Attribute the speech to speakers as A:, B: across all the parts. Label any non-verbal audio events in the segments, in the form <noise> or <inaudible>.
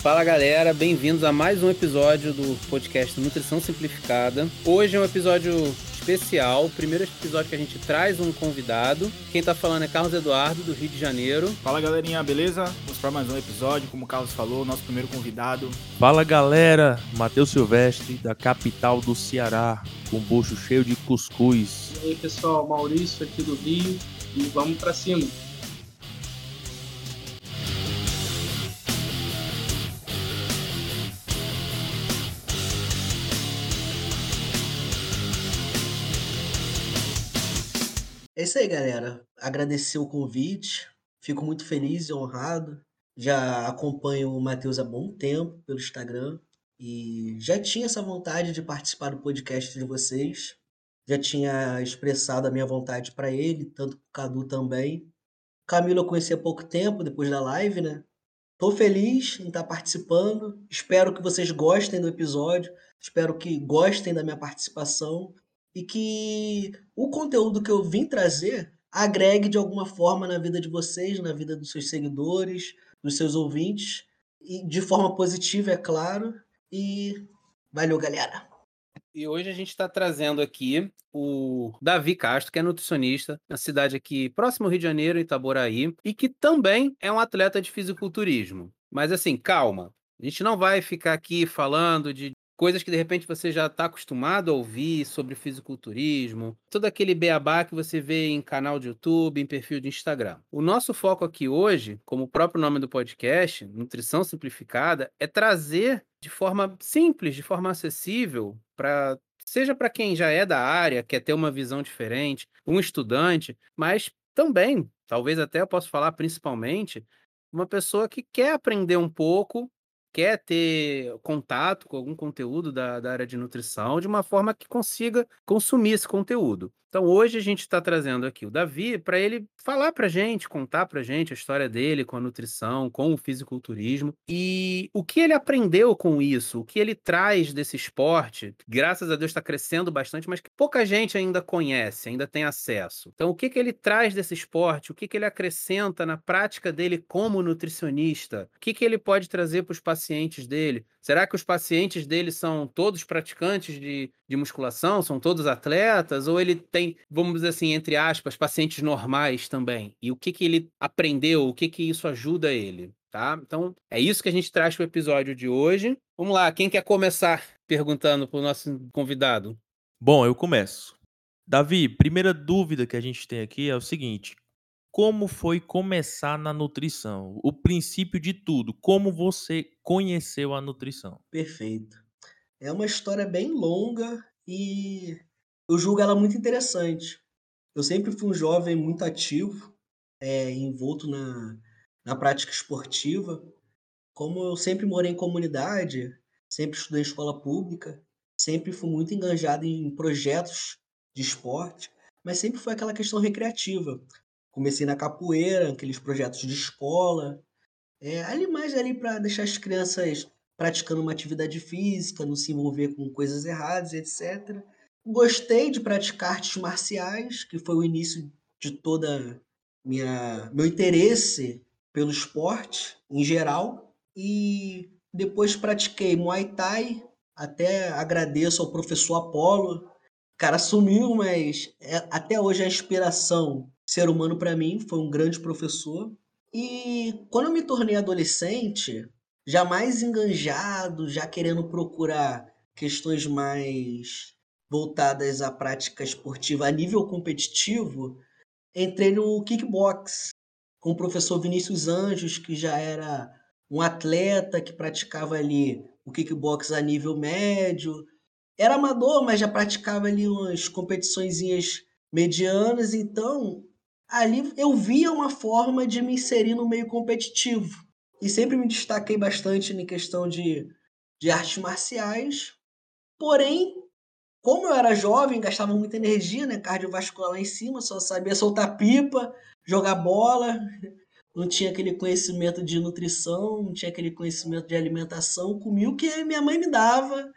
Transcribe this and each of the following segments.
A: Fala galera, bem-vindos a mais um episódio do podcast Nutrição Simplificada. Hoje é um episódio especial, o primeiro episódio que a gente traz um convidado. Quem tá falando é Carlos Eduardo, do Rio de Janeiro.
B: Fala galerinha, beleza? Vamos para mais um episódio, como o Carlos falou, nosso primeiro convidado.
C: Fala galera, Matheus Silvestre, da capital do Ceará, com um bucho cheio de cuscuz.
D: E aí pessoal, Maurício aqui do Rio e vamos para cima.
E: É isso aí, galera. Agradecer o convite. Fico muito feliz e honrado. Já acompanho o Matheus há bom tempo pelo Instagram e já tinha essa vontade de participar do podcast de vocês. Já tinha expressado a minha vontade para ele, tanto o Cadu também. Camilo eu conheci há pouco tempo, depois da live, né? Tô feliz em estar participando. Espero que vocês gostem do episódio. Espero que gostem da minha participação e que o conteúdo que eu vim trazer agregue de alguma forma na vida de vocês, na vida dos seus seguidores, dos seus ouvintes, e de forma positiva, é claro. E valeu, galera!
A: E hoje a gente está trazendo aqui o Davi Castro, que é nutricionista na cidade aqui próximo ao Rio de Janeiro, Itaboraí, e que também é um atleta de fisiculturismo. Mas assim, calma, a gente não vai ficar aqui falando de coisas que de repente você já está acostumado a ouvir sobre fisiculturismo, todo aquele beabá que você vê em canal de YouTube, em perfil de Instagram. O nosso foco aqui hoje, como o próprio nome do podcast, Nutrição Simplificada, é trazer de forma simples, de forma acessível, para seja para quem já é da área, quer ter uma visão diferente, um estudante, mas também, talvez até eu possa falar principalmente, uma pessoa que quer aprender um pouco quer ter contato com algum conteúdo da, da área de nutrição de uma forma que consiga consumir esse conteúdo. Então, hoje a gente está trazendo aqui o Davi para ele falar para a gente, contar para a gente a história dele com a nutrição, com o fisiculturismo e o que ele aprendeu com isso, o que ele traz desse esporte, graças a Deus está crescendo bastante, mas que pouca gente ainda conhece, ainda tem acesso. Então, o que, que ele traz desse esporte, o que, que ele acrescenta na prática dele como nutricionista, o que, que ele pode trazer para os pacientes dele. Será que os pacientes dele são todos praticantes de, de musculação, são todos atletas? Ou ele tem, vamos dizer assim, entre aspas, pacientes normais também? E o que, que ele aprendeu? O que, que isso ajuda ele? Tá? Então, é isso que a gente traz para o episódio de hoje. Vamos lá, quem quer começar perguntando para o nosso convidado?
C: Bom, eu começo. Davi, primeira dúvida que a gente tem aqui é o seguinte: como foi começar na nutrição? O princípio de tudo. Como você conheceu a nutrição?
E: Perfeito. É uma história bem longa e eu julgo ela muito interessante. Eu sempre fui um jovem muito ativo, é, envolto na, na prática esportiva. Como eu sempre morei em comunidade, sempre estudei em escola pública, sempre fui muito enganjado em projetos de esporte, mas sempre foi aquela questão recreativa. Comecei na capoeira, aqueles projetos de escola. É, ali mais ali para deixar as crianças praticando uma atividade física, não se envolver com coisas erradas, etc. Gostei de praticar artes marciais, que foi o início de toda minha meu interesse pelo esporte em geral e depois pratiquei Muay Thai, até agradeço ao professor Apolo. O cara sumiu, mas é, até hoje a inspiração ser humano para mim, foi um grande professor. E quando eu me tornei adolescente, já mais enganjado, já querendo procurar questões mais voltadas à prática esportiva a nível competitivo, entrei no kickbox com o professor Vinícius Anjos, que já era um atleta que praticava ali o kickbox a nível médio. Era amador, mas já praticava ali umas competições medianas, então ali eu via uma forma de me inserir no meio competitivo. E sempre me destaquei bastante em questão de, de artes marciais. Porém, como eu era jovem, gastava muita energia, né? Cardiovascular lá em cima, só sabia soltar pipa, jogar bola, <laughs> não tinha aquele conhecimento de nutrição, não tinha aquele conhecimento de alimentação. Comia o que minha mãe me dava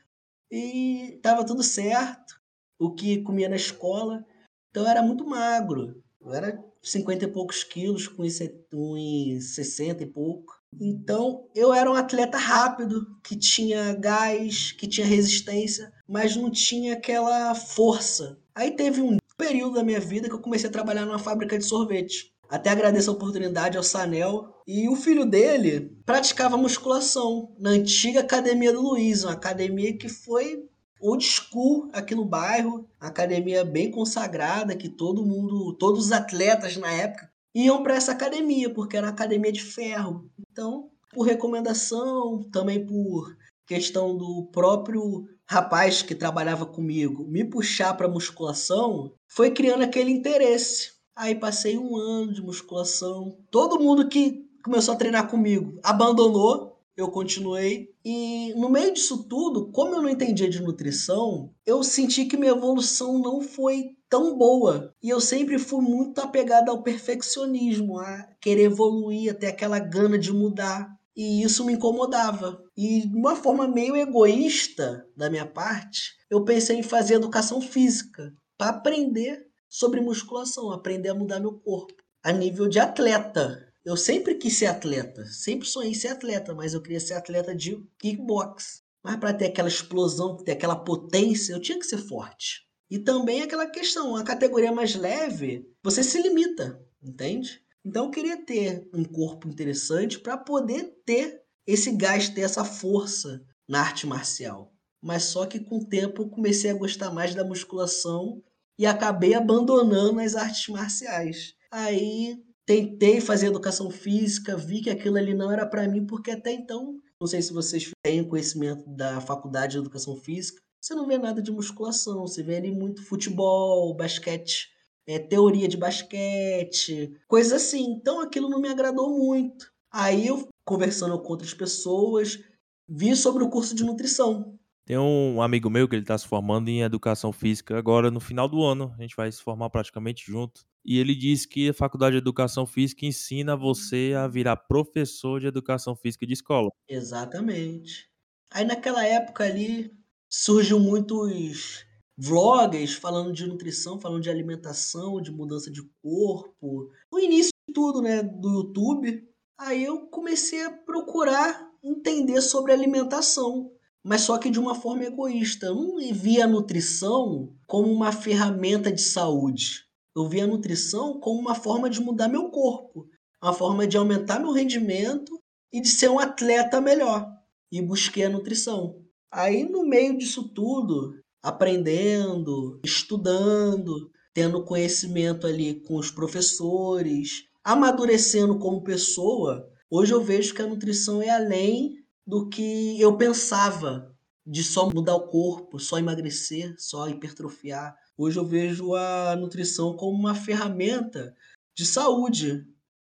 E: e estava tudo certo. O que comia na escola. Então eu era muito magro. Eu era 50 e poucos quilos, com uns 60 e pouco. Então, eu era um atleta rápido, que tinha gás, que tinha resistência, mas não tinha aquela força. Aí teve um período da minha vida que eu comecei a trabalhar numa fábrica de sorvete. Até agradeço a oportunidade ao Sanel. E o filho dele praticava musculação na antiga academia do Luiz, uma academia que foi old school aqui no bairro, academia bem consagrada que todo mundo, todos os atletas na época iam para essa academia, porque era academia de ferro. Então, por recomendação, também por questão do próprio rapaz que trabalhava comigo me puxar para musculação, foi criando aquele interesse. Aí passei um ano de musculação. Todo mundo que começou a treinar comigo abandonou, eu continuei. E no meio disso tudo, como eu não entendia de nutrição, eu senti que minha evolução não foi tão boa. E eu sempre fui muito apegado ao perfeccionismo, a querer evoluir, até aquela gana de mudar. E isso me incomodava. E de uma forma meio egoísta da minha parte, eu pensei em fazer educação física para aprender sobre musculação, aprender a mudar meu corpo a nível de atleta. Eu sempre quis ser atleta, sempre sonhei ser atleta, mas eu queria ser atleta de kickbox. Mas para ter aquela explosão, ter aquela potência, eu tinha que ser forte. E também aquela questão, a categoria mais leve, você se limita, entende? Então eu queria ter um corpo interessante para poder ter esse gás, ter essa força na arte marcial. Mas só que com o tempo eu comecei a gostar mais da musculação e acabei abandonando as artes marciais. Aí tentei fazer educação física, vi que aquilo ali não era para mim, porque até então, não sei se vocês têm conhecimento da faculdade de educação física, você não vê nada de musculação, você vê ali muito futebol, basquete é, teoria de basquete, coisas assim. Então aquilo não me agradou muito. Aí eu, conversando com outras pessoas, vi sobre o curso de nutrição.
C: Tem um amigo meu que ele está se formando em educação física agora no final do ano. A gente vai se formar praticamente junto. E ele diz que a faculdade de educação física ensina você a virar professor de educação física de escola.
E: Exatamente. Aí naquela época ali surgiu muitos vloggers falando de nutrição, falando de alimentação, de mudança de corpo. No início de tudo, né, do YouTube, aí eu comecei a procurar entender sobre alimentação, mas só que de uma forma egoísta. Eu não via a nutrição como uma ferramenta de saúde. Eu via a nutrição como uma forma de mudar meu corpo, uma forma de aumentar meu rendimento e de ser um atleta melhor. E busquei a nutrição. Aí, no meio disso tudo, aprendendo, estudando, tendo conhecimento ali com os professores, amadurecendo como pessoa, hoje eu vejo que a nutrição é além do que eu pensava de só mudar o corpo, só emagrecer, só hipertrofiar. Hoje eu vejo a nutrição como uma ferramenta de saúde.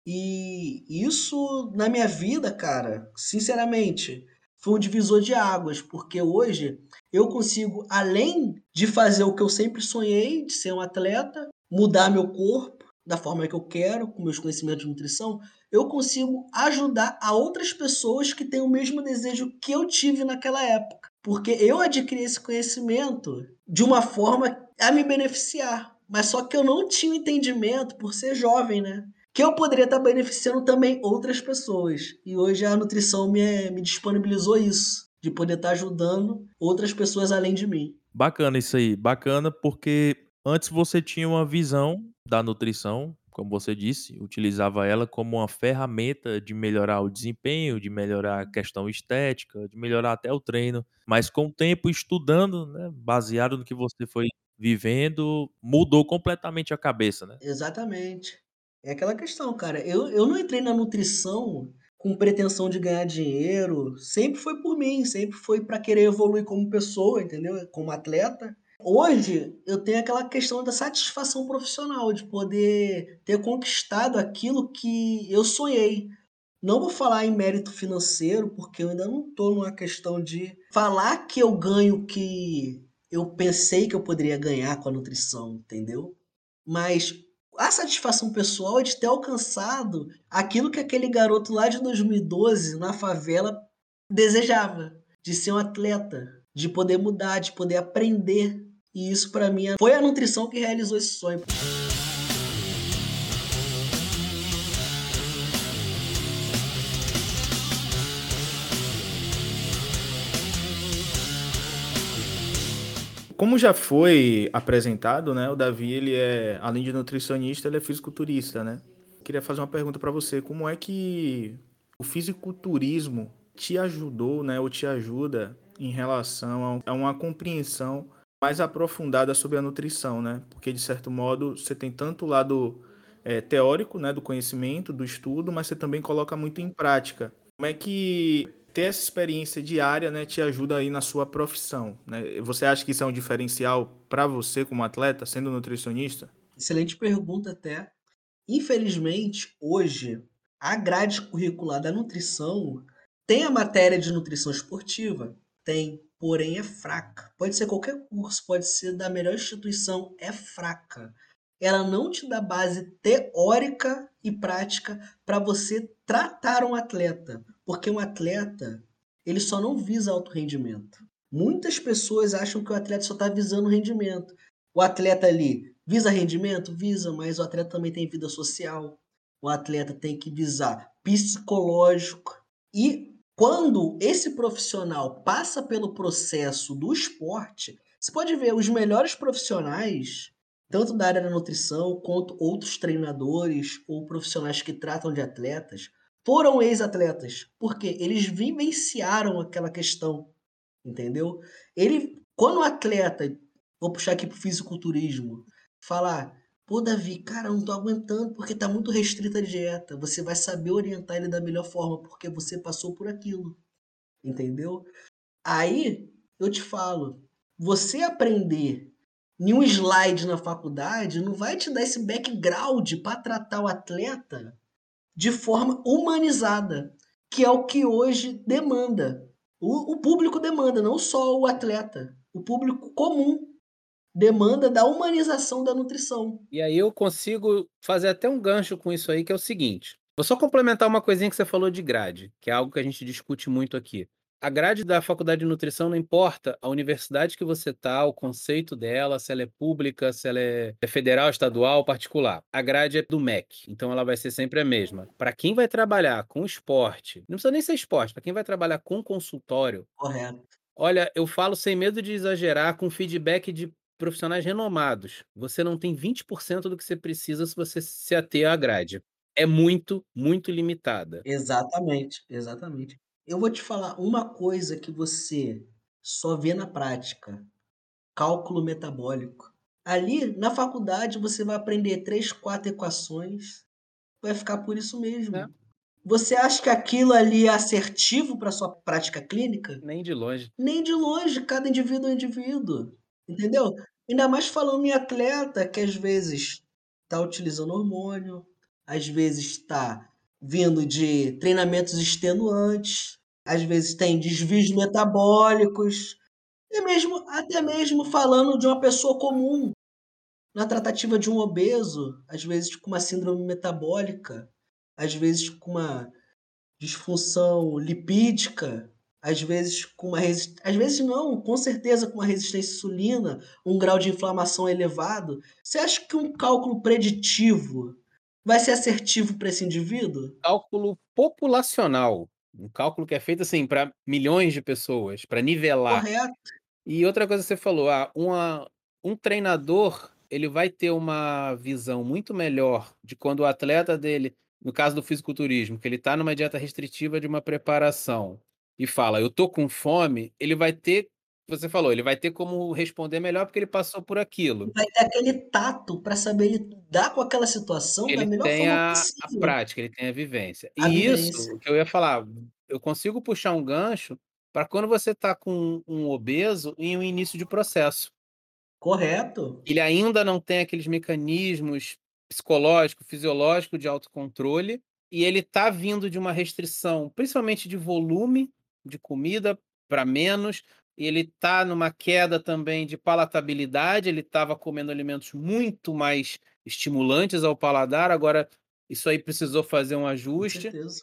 E: E isso na minha vida, cara, sinceramente, foi um divisor de águas, porque hoje eu consigo, além de fazer o que eu sempre sonhei, de ser um atleta, mudar meu corpo da forma que eu quero, com meus conhecimentos de nutrição, eu consigo ajudar a outras pessoas que têm o mesmo desejo que eu tive naquela época. Porque eu adquiri esse conhecimento de uma forma a me beneficiar. Mas só que eu não tinha entendimento por ser jovem, né? que eu poderia estar beneficiando também outras pessoas. E hoje a nutrição me, me disponibilizou isso, de poder estar ajudando outras pessoas além de mim.
C: Bacana isso aí, bacana porque antes você tinha uma visão da nutrição, como você disse, utilizava ela como uma ferramenta de melhorar o desempenho, de melhorar a questão estética, de melhorar até o treino. Mas com o tempo estudando, né, baseado no que você foi vivendo, mudou completamente a cabeça, né?
E: Exatamente. É aquela questão, cara. Eu, eu não entrei na nutrição com pretensão de ganhar dinheiro. Sempre foi por mim, sempre foi para querer evoluir como pessoa, entendeu? Como atleta. Hoje eu tenho aquela questão da satisfação profissional, de poder ter conquistado aquilo que eu sonhei. Não vou falar em mérito financeiro, porque eu ainda não estou numa questão de falar que eu ganho que eu pensei que eu poderia ganhar com a nutrição, entendeu? Mas a satisfação pessoal é de ter alcançado aquilo que aquele garoto lá de 2012 na favela desejava, de ser um atleta, de poder mudar, de poder aprender. E isso para mim foi a nutrição que realizou esse sonho.
B: Como já foi apresentado, né, o Davi ele é, além de nutricionista, ele é fisiculturista, né? Queria fazer uma pergunta para você, como é que o fisiculturismo te ajudou, né, ou te ajuda em relação a uma compreensão mais aprofundada sobre a nutrição, né? Porque de certo modo você tem tanto o lado é, teórico, né, do conhecimento, do estudo, mas você também coloca muito em prática. Como é que ter essa experiência diária, né, te ajuda aí na sua profissão, né? Você acha que isso é um diferencial para você como atleta, sendo nutricionista?
E: Excelente pergunta até. Infelizmente, hoje a grade curricular da nutrição tem a matéria de nutrição esportiva, tem, porém é fraca. Pode ser qualquer curso, pode ser da melhor instituição, é fraca. Ela não te dá base teórica e prática para você tratar um atleta, porque um atleta ele só não visa alto rendimento. Muitas pessoas acham que o atleta só está visando rendimento. O atleta ali visa rendimento? Visa, mas o atleta também tem vida social. O atleta tem que visar psicológico. E quando esse profissional passa pelo processo do esporte, você pode ver os melhores profissionais, tanto da área da nutrição quanto outros treinadores ou profissionais que tratam de atletas, foram ex-atletas, porque eles vivenciaram aquela questão, entendeu? Ele, quando o atleta, vou puxar aqui para o fisiculturismo, falar Pô, Davi, cara, eu não tô aguentando porque tá muito restrita a dieta. Você vai saber orientar ele da melhor forma porque você passou por aquilo. Entendeu? Aí eu te falo, você aprender em um slide na faculdade não vai te dar esse background para tratar o atleta de forma humanizada, que é o que hoje demanda. O, o público demanda, não só o atleta, o público comum demanda da humanização da nutrição.
A: E aí eu consigo fazer até um gancho com isso aí, que é o seguinte. Vou só complementar uma coisinha que você falou de grade, que é algo que a gente discute muito aqui. A grade da faculdade de nutrição não importa a universidade que você está, o conceito dela, se ela é pública, se ela é federal, estadual, particular. A grade é do MEC, então ela vai ser sempre a mesma. Para quem vai trabalhar com esporte, não precisa nem ser esporte, para quem vai trabalhar com consultório.
E: Correto.
A: Olha, eu falo sem medo de exagerar, com feedback de profissionais renomados. Você não tem 20% do que você precisa se você se ater à grade. É muito, muito limitada.
E: Exatamente, exatamente. Eu vou te falar uma coisa que você só vê na prática: cálculo metabólico. Ali, na faculdade, você vai aprender três, quatro equações, vai ficar por isso mesmo. É. Você acha que aquilo ali é assertivo para sua prática clínica?
A: Nem de longe.
E: Nem de longe, cada indivíduo é indivíduo. Entendeu? Ainda mais falando em atleta que às vezes está utilizando hormônio, às vezes está vindo de treinamentos extenuantes, às vezes tem desvios metabólicos, e mesmo até mesmo falando de uma pessoa comum, na tratativa de um obeso, às vezes com uma síndrome metabólica, às vezes com uma disfunção lipídica, às vezes com uma resist... às vezes não, com certeza com uma resistência à insulina, um grau de inflamação elevado. Você acha que um cálculo preditivo vai ser assertivo para esse indivíduo?
A: Cálculo populacional, um cálculo que é feito assim para milhões de pessoas, para nivelar.
E: Correto.
A: E outra coisa que você falou, ah, uma, um treinador ele vai ter uma visão muito melhor de quando o atleta dele, no caso do fisiculturismo, que ele está numa dieta restritiva de uma preparação, e fala, eu tô com fome, ele vai ter, você falou, ele vai ter como responder melhor porque ele passou por aquilo.
E: Vai ter aquele tato para saber lidar com aquela situação
A: ele
E: da melhor
A: tem
E: forma
A: a,
E: possível.
A: a prática, ele tem a vivência.
E: A
A: e
E: vivência.
A: isso que eu ia falar, eu consigo puxar um gancho para quando você está com um obeso em um início de processo.
E: Correto.
A: Ele ainda não tem aqueles mecanismos psicológico, fisiológico de autocontrole e ele está vindo de uma restrição, principalmente de volume de comida para menos, ele está numa queda também de palatabilidade, ele estava comendo alimentos muito mais estimulantes ao paladar, agora isso aí precisou fazer um
E: Com
A: ajuste.
E: certeza.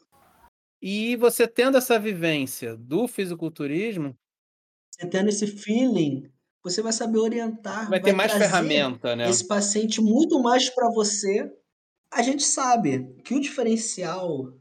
A: E você tendo essa vivência do fisiculturismo,
E: Você tendo esse feeling, você vai saber orientar,
A: vai ter mais ferramenta, né?
E: esse paciente muito mais para você. A gente sabe que o diferencial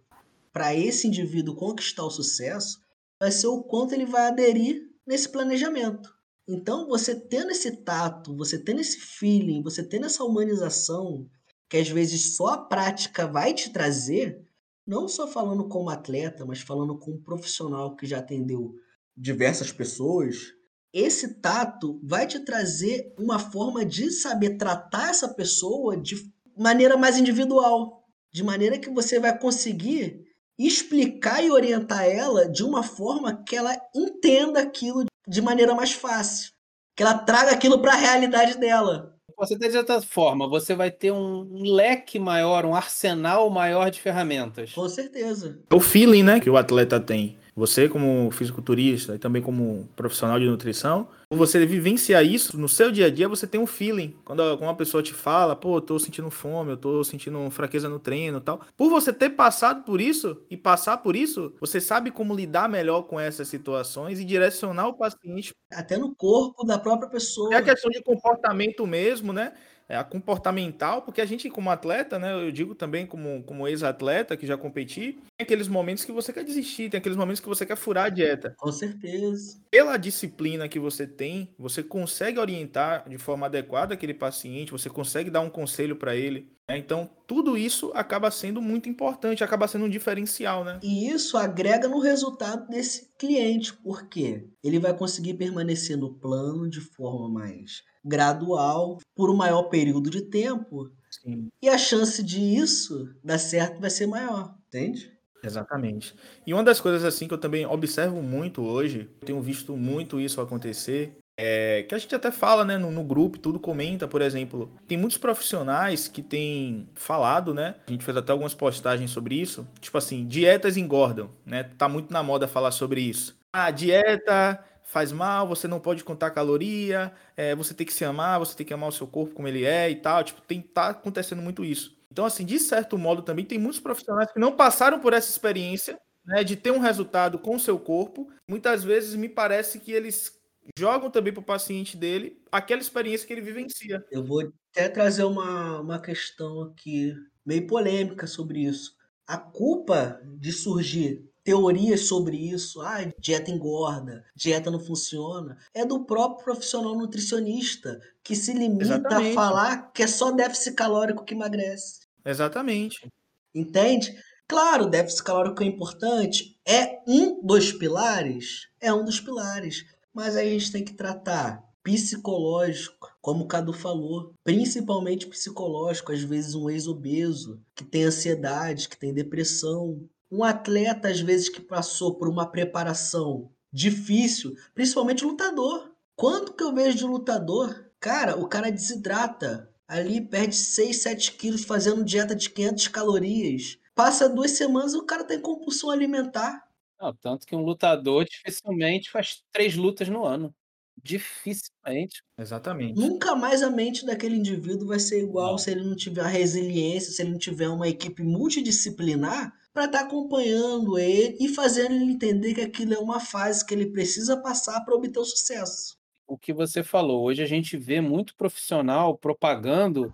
E: para esse indivíduo conquistar o sucesso vai ser o quanto ele vai aderir nesse planejamento. Então, você tendo esse tato, você tendo esse feeling, você tendo essa humanização, que às vezes só a prática vai te trazer, não só falando como atleta, mas falando como profissional que já atendeu diversas pessoas, esse tato vai te trazer uma forma de saber tratar essa pessoa de maneira mais individual, de maneira que você vai conseguir explicar e orientar ela de uma forma que ela entenda aquilo de maneira mais fácil, que ela traga aquilo para a realidade dela.
A: Você tem de outra forma, você vai ter um leque maior, um arsenal maior de ferramentas.
E: Com certeza.
B: É o feeling, né, que o atleta tem. Você, como fisiculturista e também como profissional de nutrição, você vivenciar isso no seu dia a dia, você tem um feeling. Quando uma pessoa te fala, pô, eu tô sentindo fome, eu tô sentindo fraqueza no treino e tal. Por você ter passado por isso e passar por isso, você sabe como lidar melhor com essas situações e direcionar o paciente.
E: Até no corpo da própria pessoa.
B: É a questão de comportamento mesmo, né? É, a comportamental, porque a gente, como atleta, né, eu digo também como, como ex-atleta que já competi, tem aqueles momentos que você quer desistir, tem aqueles momentos que você quer furar a dieta.
E: Com certeza.
B: Pela disciplina que você tem, você consegue orientar de forma adequada aquele paciente, você consegue dar um conselho para ele. Né? Então, tudo isso acaba sendo muito importante, acaba sendo um diferencial, né?
E: E isso agrega no resultado desse cliente, porque ele vai conseguir permanecer no plano de forma mais gradual por um maior período de tempo.
B: Sim.
E: E a chance de isso dar certo vai ser maior, entende?
B: Exatamente. E uma das coisas assim que eu também observo muito hoje, tenho visto muito isso acontecer, é que a gente até fala, né, no, no grupo, tudo comenta, por exemplo, tem muitos profissionais que têm falado, né, a gente fez até algumas postagens sobre isso, tipo assim, dietas engordam, né, tá muito na moda falar sobre isso. Ah, dieta faz mal, você não pode contar caloria, é, você tem que se amar, você tem que amar o seu corpo como ele é e tal. Tipo, tem, tá acontecendo muito isso. Então, assim, de certo modo, também tem muitos profissionais que não passaram por essa experiência, né, de ter um resultado com o seu corpo. Muitas vezes me parece que eles jogam também para o paciente dele aquela experiência que ele vivencia.
E: Eu vou até trazer uma, uma questão aqui meio polêmica sobre isso. A culpa de surgir teorias sobre isso, ah, dieta engorda, dieta não funciona, é do próprio profissional nutricionista, que se limita
B: Exatamente.
E: a falar que é só déficit calórico que emagrece.
B: Exatamente.
E: Entende? Claro, déficit calórico é importante, é um dos pilares, é um dos pilares, mas a gente tem que tratar psicológico, como o Cadu falou, principalmente psicológico, às vezes um ex-obeso que tem ansiedade, que tem depressão, um atleta, às vezes, que passou por uma preparação difícil, principalmente lutador. Quanto que eu vejo de lutador? Cara, o cara desidrata. Ali perde 6, 7 quilos fazendo dieta de 500 calorias. Passa duas semanas e o cara tem compulsão alimentar.
A: Não, tanto que um lutador dificilmente faz três lutas no ano. Dificilmente.
B: Exatamente.
E: Nunca mais a mente daquele indivíduo vai ser igual
A: Não.
E: se ele não tiver a resiliência, se ele não tiver uma equipe multidisciplinar para estar tá acompanhando ele e fazendo ele entender que aquilo é uma fase que ele precisa passar para obter o sucesso.
A: O que você falou, hoje a gente vê muito profissional propagando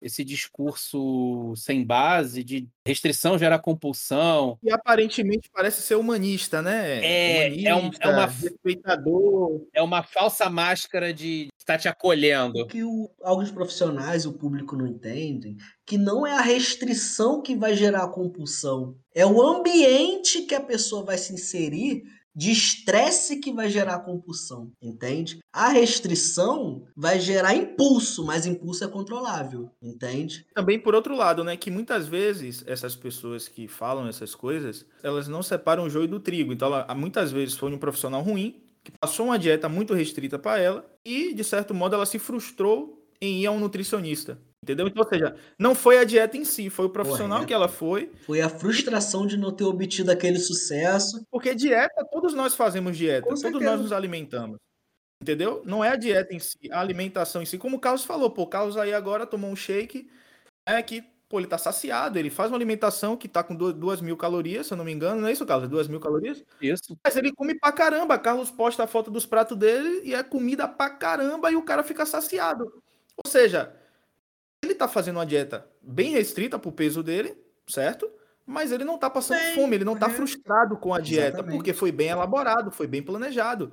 A: esse discurso sem base de restrição gera compulsão.
B: E aparentemente parece ser humanista, né?
A: É,
B: humanista,
A: é, um, é, uma,
B: respeitador.
A: é uma falsa máscara de estar te acolhendo.
E: O que o, alguns profissionais o público não entendem, que não é a restrição que vai gerar a compulsão, é o ambiente que a pessoa vai se inserir de estresse que vai gerar compulsão, entende? A restrição vai gerar impulso, mas impulso é controlável, entende?
B: Também por outro lado, né, que muitas vezes essas pessoas que falam essas coisas, elas não separam o joio do trigo. Então, ela, muitas vezes foi um profissional ruim que passou uma dieta muito restrita para ela e de certo modo ela se frustrou em ir a um nutricionista. Entendeu? Então, ou seja, não foi a dieta em si, foi o profissional Correto. que ela foi.
E: Foi a frustração de não ter obtido aquele sucesso.
B: Porque dieta, todos nós fazemos dieta, Com todos certeza. nós nos alimentamos. Entendeu? Não é a dieta em si, a alimentação em si. Como o Carlos falou, pô, o Carlos aí agora tomou um shake, é que, pô, ele tá saciado, ele faz uma alimentação que tá com duas mil calorias, se eu não me engano, não é isso, Carlos? Duas mil calorias?
A: Isso.
B: Mas ele come pra caramba. Carlos posta a foto dos pratos dele e é comida pra caramba e o cara fica saciado. Ou seja, ele tá fazendo uma dieta bem restrita pro peso dele, certo? Mas ele não tá passando bem, fome, ele não tá frustrado com a dieta, Exatamente. porque foi bem elaborado, foi bem planejado.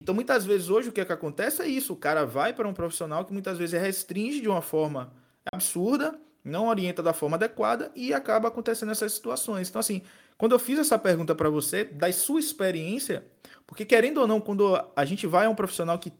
B: Então, muitas vezes, hoje, o que, é que acontece é isso: o cara vai para um profissional que muitas vezes restringe de uma forma absurda, não orienta da forma adequada e acaba acontecendo essas situações. Então, assim, quando eu fiz essa pergunta para você, da sua experiência, porque querendo ou não, quando a gente vai a um profissional que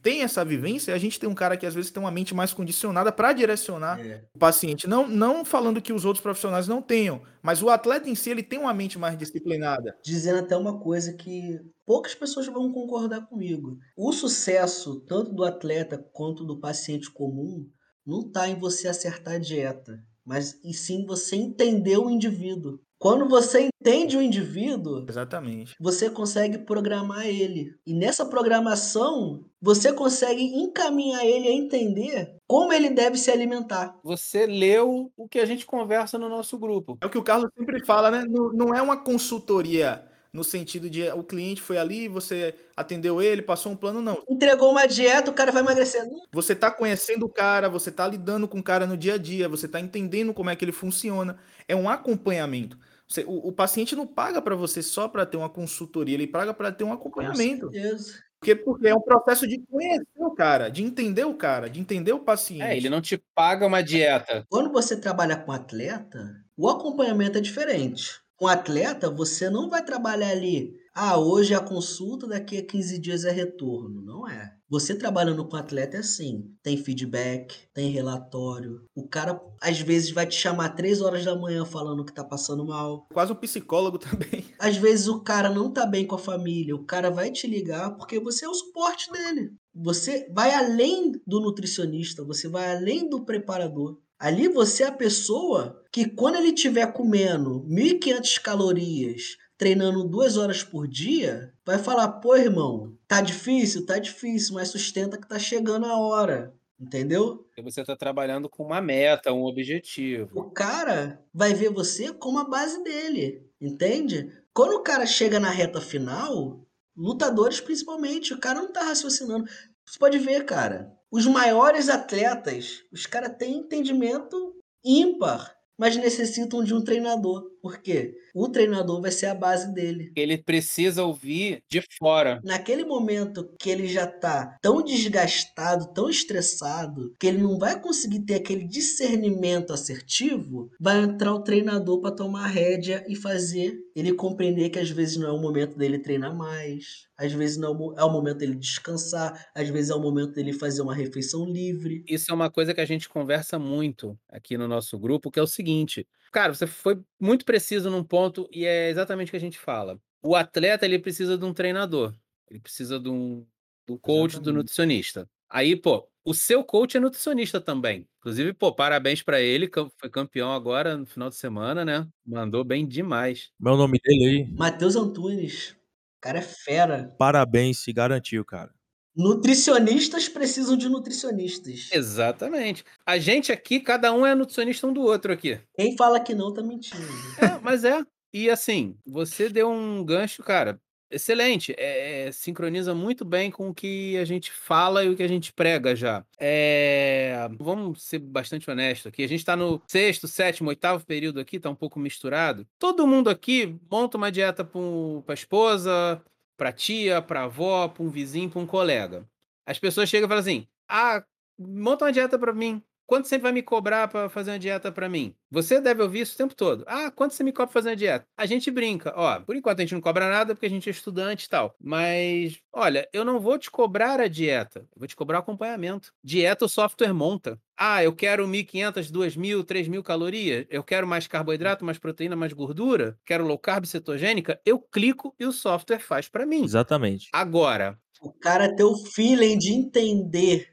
B: tem essa vivência, a gente tem um cara que às vezes tem uma mente mais condicionada para direcionar é. o paciente. Não, não falando que os outros profissionais não tenham, mas o atleta em si ele tem uma mente mais disciplinada.
E: Dizendo até uma coisa que poucas pessoas vão concordar comigo. O sucesso tanto do atleta quanto do paciente comum não está em você acertar a dieta, mas e sim você entender o indivíduo. Quando você entende o indivíduo,
B: exatamente,
E: você consegue programar ele. E nessa programação, você consegue encaminhar ele a entender como ele deve se alimentar.
A: Você leu o que a gente conversa no nosso grupo.
B: É o que o Carlos sempre fala, né? Não, não é uma consultoria no sentido de o cliente foi ali, você atendeu ele, passou um plano, não.
E: Entregou uma dieta, o cara vai emagrecer.
B: Você está conhecendo o cara, você está lidando com o cara no dia a dia, você está entendendo como é que ele funciona. É um acompanhamento. Você, o, o, paciente não paga para você só para ter uma consultoria, ele paga para ter um acompanhamento. Com certeza. Porque, porque é um processo de conhecer o cara, de entender o cara, de entender o paciente.
A: É, ele não te paga uma dieta.
E: Quando você trabalha com atleta, o acompanhamento é diferente. Com atleta, você não vai trabalhar ali. Ah, hoje é a consulta, daqui a 15 dias é retorno. Não é. Você trabalhando com atleta é assim: tem feedback, tem relatório. O cara às vezes vai te chamar três horas da manhã falando que tá passando mal.
B: Quase um psicólogo <laughs> também.
E: Às vezes o cara não tá bem com a família. O cara vai te ligar porque você é o suporte dele. Você vai além do nutricionista, você vai além do preparador. Ali você é a pessoa que quando ele estiver comendo 1.500 calorias, treinando duas horas por dia, vai falar, pô, irmão, tá difícil? Tá difícil, mas sustenta que tá chegando a hora. Entendeu?
A: E você tá trabalhando com uma meta, um objetivo.
E: O cara vai ver você como a base dele, entende? Quando o cara chega na reta final, lutadores principalmente, o cara não tá raciocinando. Você pode ver, cara, os maiores atletas, os caras têm entendimento ímpar, mas necessitam de um treinador. Por quê? O treinador vai ser a base dele.
A: Ele precisa ouvir de fora.
E: Naquele momento que ele já tá tão desgastado, tão estressado, que ele não vai conseguir ter aquele discernimento assertivo, vai entrar o treinador para tomar a rédea e fazer ele compreender que às vezes não é o momento dele treinar mais, às vezes não é o momento dele descansar, às vezes é o momento dele fazer uma refeição livre.
A: Isso é uma coisa que a gente conversa muito aqui no nosso grupo, que é o seguinte: Cara, você foi muito preciso num ponto e é exatamente o que a gente fala. O atleta ele precisa de um treinador, ele precisa de um, do coach, exatamente. do nutricionista. Aí, pô, o seu coach é nutricionista também. Inclusive, pô, parabéns para ele, foi campeão agora no final de semana, né? Mandou bem demais.
C: Meu nome dele aí?
E: Matheus Antunes. O cara é fera.
C: Parabéns, se garantiu, cara.
E: Nutricionistas precisam de nutricionistas.
A: Exatamente. A gente aqui, cada um é nutricionista um do outro aqui.
E: Quem fala que não tá mentindo.
A: É, mas é. E assim, você deu um gancho, cara, excelente. É, é, sincroniza muito bem com o que a gente fala e o que a gente prega já. É, vamos ser bastante honestos aqui. A gente está no sexto, sétimo, oitavo período aqui, tá um pouco misturado. Todo mundo aqui monta uma dieta para a esposa, para tia, para avó, para um vizinho, para um colega. As pessoas chegam e falam assim: "Ah, monta uma dieta para mim. Quanto você vai me cobrar para fazer uma dieta para mim?" Você deve ouvir isso o tempo todo. "Ah, quanto você me cobra pra fazer uma dieta?" A gente brinca, ó, por enquanto a gente não cobra nada porque a gente é estudante e tal. Mas, olha, eu não vou te cobrar a dieta, eu vou te cobrar o acompanhamento. Dieta o software monta. Ah, eu quero 1.500, 2.000, 3.000 calorias. Eu quero mais carboidrato, mais proteína, mais gordura. Quero low carb cetogênica. Eu clico e o software faz para mim.
C: Exatamente.
A: Agora.
E: O cara ter o feeling de entender,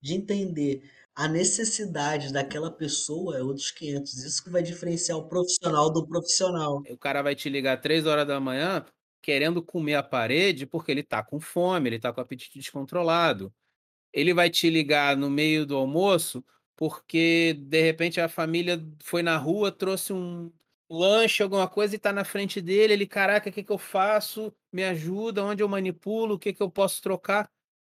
E: de entender a necessidade daquela pessoa é outros 500. Isso que vai diferenciar o profissional do profissional.
A: O cara vai te ligar 3 horas da manhã querendo comer a parede porque ele tá com fome, ele tá com apetite descontrolado ele vai te ligar no meio do almoço porque de repente a família foi na rua, trouxe um lanche, alguma coisa e está na frente dele. Ele, caraca, o que, que eu faço? Me ajuda, onde eu manipulo, o que, que eu posso trocar?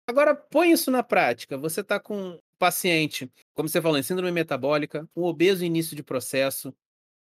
A: Agora, põe isso na prática. Você está com paciente, como você falou, em síndrome metabólica, um obeso início de processo.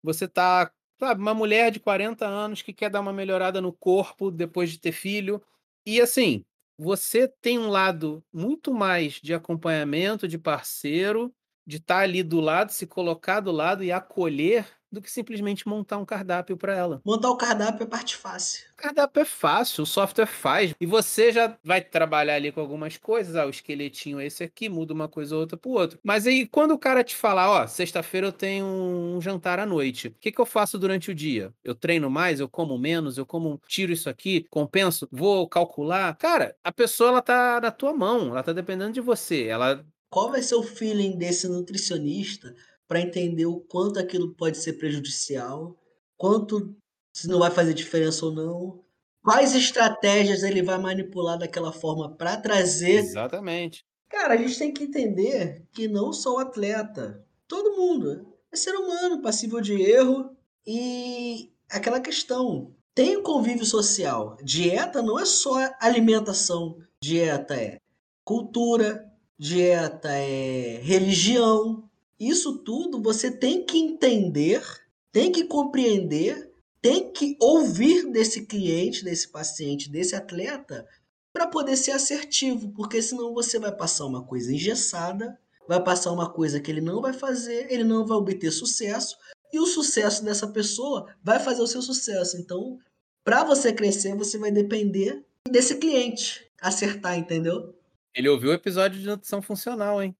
A: Você está, sabe, uma mulher de 40 anos que quer dar uma melhorada no corpo depois de ter filho. E assim, você tem um lado muito mais de acompanhamento, de parceiro, de estar ali do lado, se colocar do lado e acolher, do que simplesmente montar um cardápio para ela.
E: Montar o cardápio é parte fácil.
A: O cardápio é fácil, o software faz. E você já vai trabalhar ali com algumas coisas. Ah, o esqueletinho é esse aqui, muda uma coisa ou outra pro outro. Mas aí, quando o cara te falar, ó, sexta-feira eu tenho um jantar à noite. O que, que eu faço durante o dia? Eu treino mais, eu como menos, eu como, tiro isso aqui, compenso, vou calcular. Cara, a pessoa ela tá na tua mão, ela tá dependendo de você. Ela
E: Qual vai ser o feeling desse nutricionista para entender o quanto aquilo pode ser prejudicial, quanto se não vai fazer diferença ou não, quais estratégias ele vai manipular daquela forma para trazer.
A: Exatamente.
E: Cara, a gente tem que entender que não só o atleta, todo mundo é ser humano, passível de erro e aquela questão. Tem o convívio social. Dieta não é só alimentação. Dieta é cultura, dieta é religião, isso tudo você tem que entender, tem que compreender, tem que ouvir desse cliente, desse paciente, desse atleta, para poder ser assertivo, porque senão você vai passar uma coisa engessada, vai passar uma coisa que ele não vai fazer, ele não vai obter sucesso, e o sucesso dessa pessoa vai fazer o seu sucesso. Então, para você crescer, você vai depender desse cliente acertar, entendeu?
A: Ele ouviu o episódio de nutrição funcional, hein?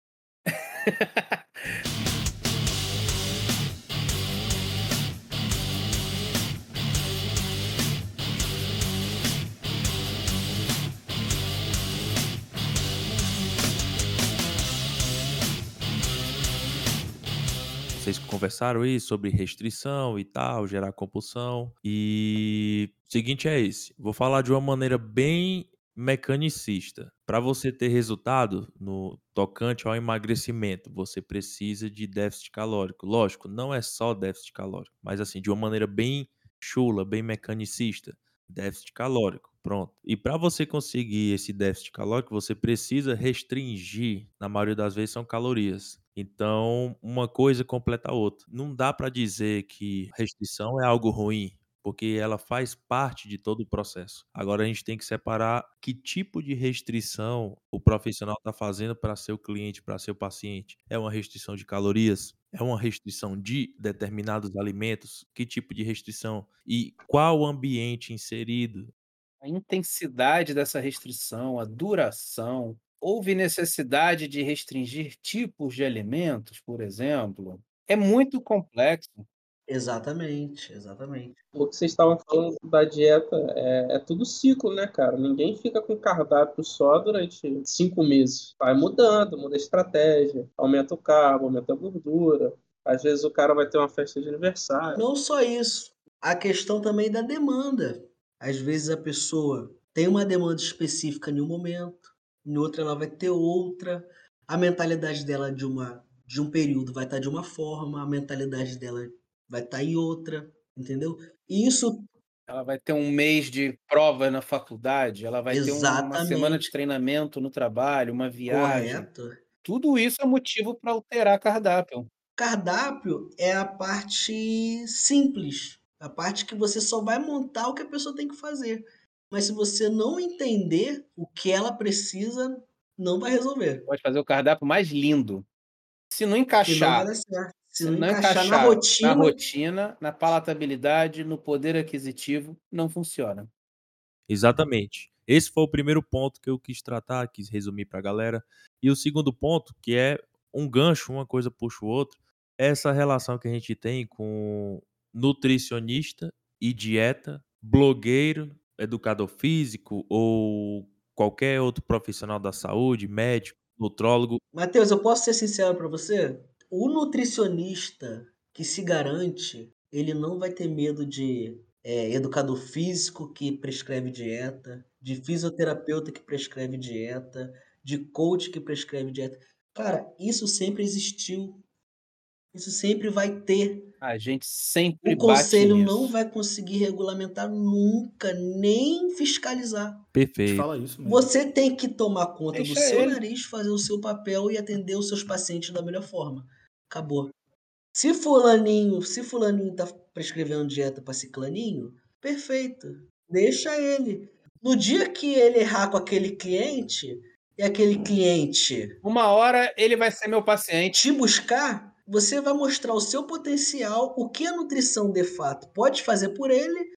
A: <laughs>
C: Vocês conversaram aí sobre restrição e tal, gerar compulsão. E o seguinte é esse. Vou falar de uma maneira bem mecanicista. Para você ter resultado no tocante ao emagrecimento, você precisa de déficit calórico. Lógico, não é só déficit calórico, mas assim, de uma maneira bem chula, bem mecanicista, déficit calórico. Pronto. E para você conseguir esse déficit calórico, você precisa restringir, na maioria das vezes são calorias. Então, uma coisa completa a outra. Não dá para dizer que restrição é algo ruim porque ela faz parte de todo o processo. Agora a gente tem que separar que tipo de restrição o profissional está fazendo para seu cliente, para seu paciente. É uma restrição de calorias? É uma restrição de determinados alimentos? Que tipo de restrição? E qual ambiente inserido?
A: A intensidade dessa restrição, a duração. Houve necessidade de restringir tipos de alimentos, por exemplo? É muito complexo.
E: Exatamente, exatamente.
D: O que vocês estavam falando da dieta é, é tudo ciclo, né, cara? Ninguém fica com cardápio só durante cinco meses. Vai mudando, muda a estratégia, aumenta o carbo, aumenta a gordura. Às vezes o cara vai ter uma festa de aniversário.
E: Não só isso, a questão também da demanda. Às vezes a pessoa tem uma demanda específica em um momento, em outro ela vai ter outra. A mentalidade dela de uma de um período vai estar de uma forma, a mentalidade dela vai estar tá em outra, entendeu? E isso.
A: Ela vai ter um mês de prova na faculdade, ela vai
E: Exatamente.
A: ter uma semana de treinamento no trabalho, uma viagem.
E: Correto.
A: Tudo isso é motivo para alterar cardápio.
E: Cardápio é a parte simples, a parte que você só vai montar o que a pessoa tem que fazer. Mas se você não entender o que ela precisa, não vai resolver.
A: Pode fazer o cardápio mais lindo. Se não encaixar,
E: Se não. Se,
A: se
E: não,
A: não
E: encaixar,
A: encaixar
E: na rotina,
A: na rotina, na palatabilidade, no poder aquisitivo, não funciona.
C: Exatamente. Esse foi o primeiro ponto que eu quis tratar, quis resumir para a galera. E o segundo ponto, que é um gancho, uma coisa puxa o outro, é essa relação que a gente tem com nutricionista e dieta, blogueiro, educador físico ou qualquer outro profissional da saúde, médico, nutrólogo.
E: Matheus, eu posso ser sincero para você? O nutricionista que se garante, ele não vai ter medo de é, educador físico que prescreve dieta, de fisioterapeuta que prescreve dieta, de coach que prescreve dieta. Cara, isso sempre existiu. Isso sempre vai ter.
A: A gente sempre
E: O conselho
A: bate
E: não vai conseguir regulamentar nunca, nem fiscalizar.
C: Perfeito.
B: Fala isso mesmo.
E: Você tem que tomar conta do
A: Deixa
E: seu
A: ele.
E: nariz, fazer o seu papel e atender os seus pacientes da melhor forma. Acabou. Se fulaninho, se fulaninho tá prescrevendo dieta para ciclaninho, perfeito. Deixa ele. No dia que ele errar com aquele cliente, e aquele cliente
A: Uma hora ele vai ser meu paciente.
E: te buscar, você vai mostrar o seu potencial, o que a nutrição de fato pode fazer por ele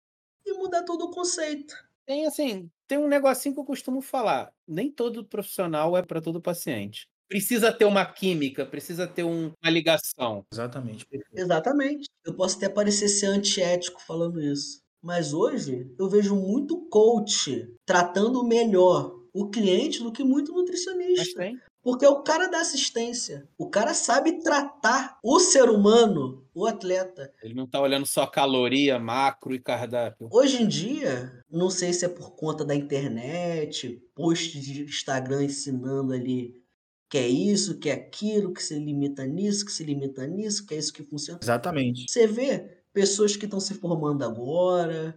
E: e mudar todo o conceito.
A: Tem assim, tem um negocinho que eu costumo falar. Nem todo profissional é para todo paciente. Precisa ter uma química, precisa ter um- uma ligação.
B: Exatamente.
E: Exatamente. Eu posso até parecer ser antiético falando isso. Mas hoje eu vejo muito coach tratando melhor o cliente do que muito
A: Mas
E: nutricionista.
A: tem.
E: Porque é o cara da assistência. O cara sabe tratar o ser humano, o atleta.
A: Ele não tá olhando só caloria, macro e cardápio.
E: Hoje em dia, não sei se é por conta da internet, posts de Instagram ensinando ali que é isso, que é aquilo, que se limita nisso, que se limita nisso, que é isso que funciona.
B: Exatamente.
E: Você vê pessoas que estão se formando agora,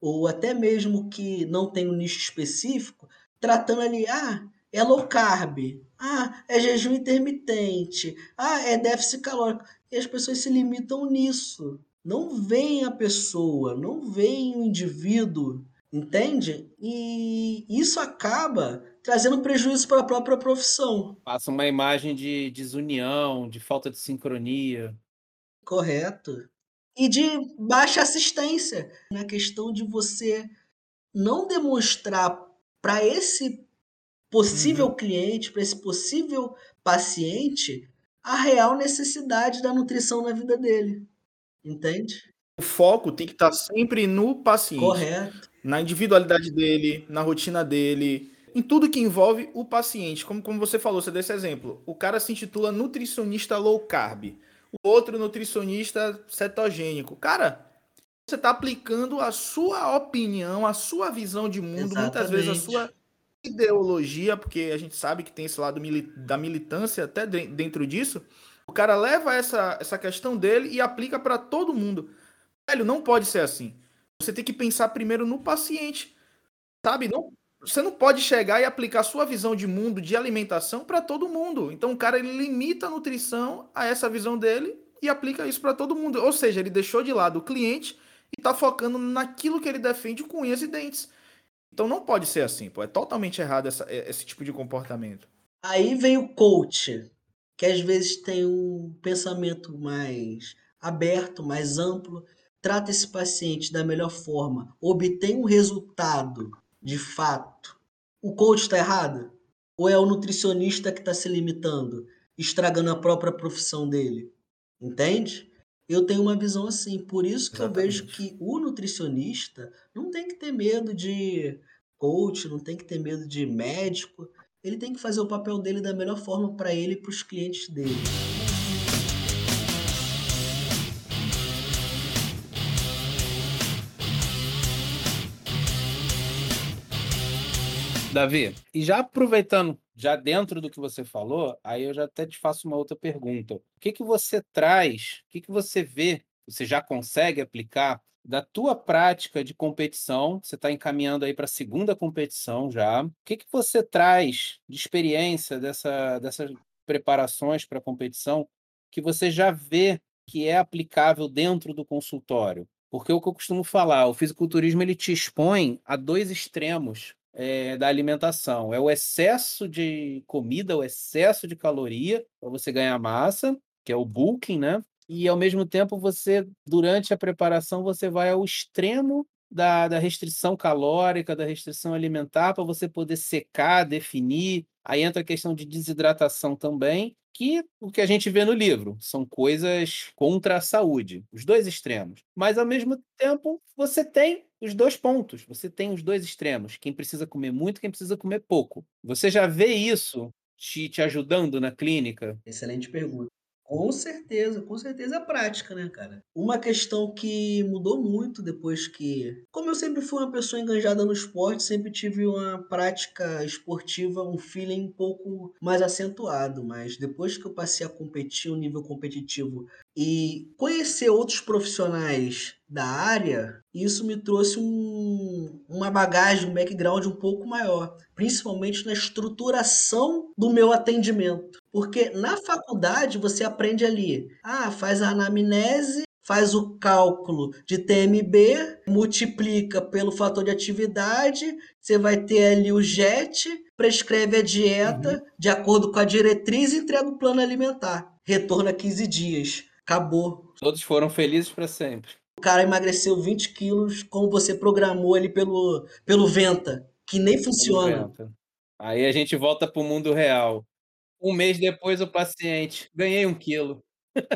E: ou até mesmo que não tem um nicho específico, tratando ali, ah, é low carb, ah, é jejum intermitente, ah, é déficit calórico. E as pessoas se limitam nisso. Não veem a pessoa, não veem o indivíduo, entende? E isso acaba trazendo prejuízo para a própria profissão.
A: Passa uma imagem de desunião, de falta de sincronia.
E: Correto. E de baixa assistência. Na questão de você não demonstrar para esse possível cliente, para esse possível paciente, a real necessidade da nutrição na vida dele. Entende?
B: O foco tem que estar sempre no paciente.
E: Correto.
B: na individualidade dele, na rotina dele, em tudo que envolve o paciente. Como, como você falou, você deu esse exemplo. O cara se intitula nutricionista low carb, o outro nutricionista cetogênico. Cara, você está aplicando a sua opinião, a sua visão de mundo, muitas vezes a
E: Exatamente.
B: sua ideologia, porque a gente sabe que tem esse lado mili- da militância até de- dentro disso. O cara leva essa, essa questão dele e aplica para todo mundo. Velho, não pode ser assim. Você tem que pensar primeiro no paciente. Sabe? Não, você não pode chegar e aplicar sua visão de mundo, de alimentação, para todo mundo. Então o cara ele limita a nutrição a essa visão dele e aplica isso para todo mundo. Ou seja, ele deixou de lado o cliente e tá focando naquilo que ele defende com unhas e dentes. Então não pode ser assim, pô. É totalmente errado essa- esse tipo de comportamento.
E: Aí vem o coach, que às vezes tem um pensamento mais aberto, mais amplo, trata esse paciente da melhor forma, obtém um resultado de fato. O coach está errado? Ou é o nutricionista que está se limitando, estragando a própria profissão dele? Entende? Eu tenho uma visão assim, por isso que eu vejo
B: Exatamente.
E: que o nutricionista não tem que ter medo de coach, não tem que ter medo de médico, ele tem que fazer o papel dele da melhor forma para ele e para os clientes dele.
A: Davi, e já aproveitando, já dentro do que você falou, aí eu já até te faço uma outra pergunta. O que que você traz, o que que você vê, você já consegue aplicar da tua prática de competição? Você está encaminhando aí para a segunda competição já. O que que você traz de experiência dessa, dessas preparações para competição que você já vê que é aplicável dentro do consultório? Porque o que eu costumo falar, o fisiculturismo ele te expõe a dois extremos é, da alimentação. É o excesso de comida, o excesso de caloria para você ganhar massa, que é o bulking, né? E ao mesmo tempo você, durante a preparação, você vai ao extremo da, da restrição calórica, da restrição alimentar, para você poder secar, definir. Aí entra a questão de desidratação também, que o que a gente vê no livro são coisas contra a saúde, os dois extremos. Mas ao mesmo tempo, você tem os dois pontos, você tem os dois extremos, quem precisa comer muito, quem precisa comer pouco. Você já vê isso te, te ajudando na clínica?
E: Excelente pergunta. Com certeza, com certeza é prática, né, cara? Uma questão que mudou muito depois que. Como eu sempre fui uma pessoa enganjada no esporte, sempre tive uma prática esportiva, um feeling um pouco mais acentuado. Mas depois que eu passei a competir, um nível competitivo, e conhecer outros profissionais da área, isso me trouxe um, uma bagagem, um background um pouco maior, principalmente na estruturação do meu atendimento. Porque na faculdade você aprende ali, ah, faz a anamnese, faz o cálculo de TMB, multiplica pelo fator de atividade, você vai ter ali o JET, prescreve a dieta uhum. de acordo com a diretriz e entrega o plano alimentar. Retorno a 15 dias. Acabou.
A: Todos foram felizes para sempre.
E: O cara emagreceu 20 quilos como você programou ele pelo, pelo Venta, que nem funciona.
A: Aí a gente volta para o mundo real. Um mês depois, o paciente, ganhei um quilo.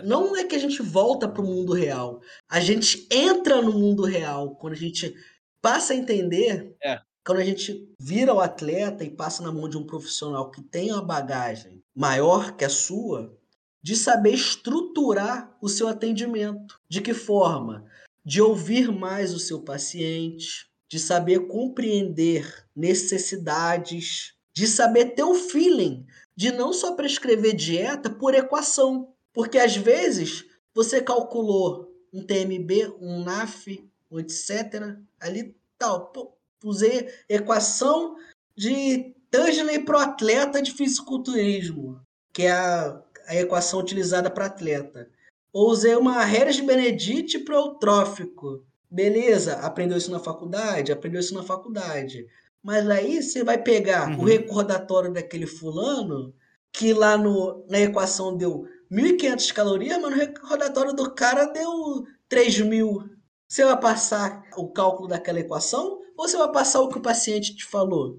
E: Não é que a gente volta para o mundo real. A gente entra no mundo real. Quando a gente passa a entender,
A: é.
E: quando a gente vira o atleta e passa na mão de um profissional que tem uma bagagem maior que a sua, de saber estruturar o seu atendimento. De que forma? De ouvir mais o seu paciente, de saber compreender necessidades, de saber ter o feeling de não só prescrever dieta por equação, porque às vezes você calculou um TMB, um NAF, etc. Ali tal, pô, usei equação de Tangerley para o atleta de fisiculturismo, que é a, a equação utilizada para atleta. Ou usei uma Harris Benedict para o trófico. Beleza, aprendeu isso na faculdade? Aprendeu isso na faculdade. Mas aí você vai pegar uhum. o recordatório daquele fulano, que lá no, na equação deu 1.500 calorias, mas no recordatório do cara deu 3.000. Você vai passar o cálculo daquela equação ou você vai passar o que o paciente te falou?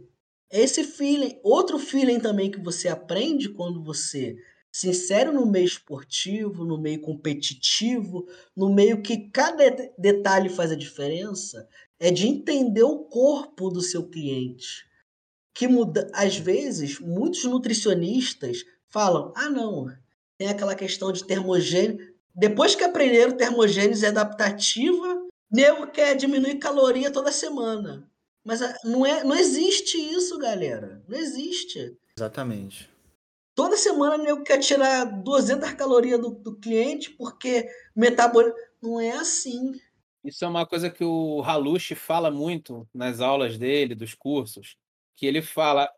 E: Esse feeling, outro feeling também que você aprende quando você se insere no meio esportivo, no meio competitivo, no meio que cada detalhe faz a diferença, é de entender o corpo do seu cliente. Que muda, às vezes, muitos nutricionistas falam: ah, não, tem aquela questão de termogênese. Depois que aprenderam termogênese adaptativa, nego quer diminuir caloria toda semana. Mas ah, não, é, não existe isso, galera. Não existe.
B: Exatamente.
E: Toda semana o nego quer tirar 200 calorias do, do cliente porque metabolismo. Não é assim.
A: Isso é uma coisa que o Halushi fala muito nas aulas dele, dos cursos, que ele fala: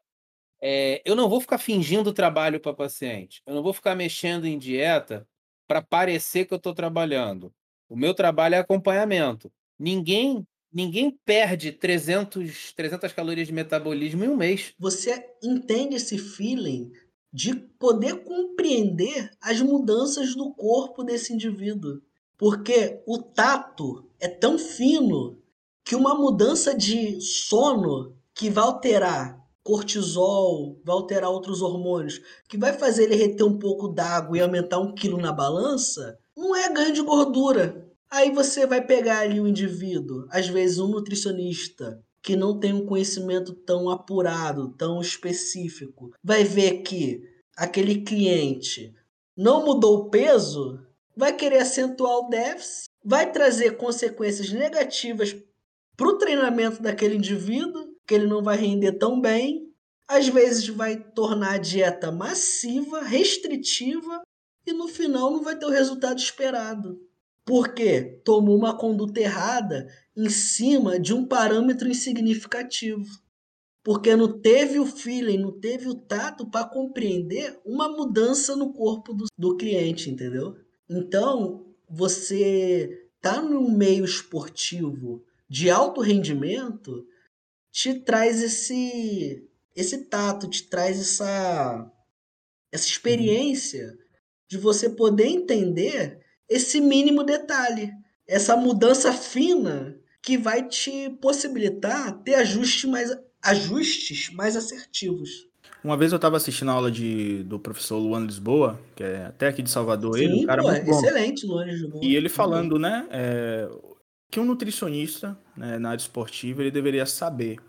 A: é, eu não vou ficar fingindo trabalho para paciente, eu não vou ficar mexendo em dieta para parecer que eu estou trabalhando. O meu trabalho é acompanhamento. Ninguém ninguém perde 300, 300 calorias de metabolismo em um mês.
E: Você entende esse feeling de poder compreender as mudanças do corpo desse indivíduo. Porque o tato é tão fino que uma mudança de sono que vai alterar cortisol, vai alterar outros hormônios, que vai fazer ele reter um pouco d'água e aumentar um quilo na balança, não é ganho de gordura. Aí você vai pegar ali o indivíduo, às vezes um nutricionista que não tem um conhecimento tão apurado, tão específico, vai ver que aquele cliente não mudou o peso, vai querer acentuar o déficit, vai trazer consequências negativas para o treinamento daquele indivíduo, que ele não vai render tão bem. Às vezes vai tornar a dieta massiva, restritiva e no final não vai ter o resultado esperado. Porque tomou uma conduta errada em cima de um parâmetro insignificativo. Porque não teve o feeling, não teve o tato para compreender uma mudança no corpo do, do cliente, entendeu? Então, você tá num meio esportivo de alto rendimento te traz esse esse tato, te traz essa essa experiência de você poder entender esse mínimo detalhe, essa mudança fina que vai te possibilitar ter ajustes mais ajustes mais assertivos.
B: Uma vez eu estava assistindo a aula de, do professor Luan Lisboa, que é até aqui de Salvador,
E: Sim,
B: ele,
E: um cara pô, muito bom. excelente, Luan Lisboa.
B: E ele falando, né, é, que um nutricionista né, na área esportiva ele deveria saber.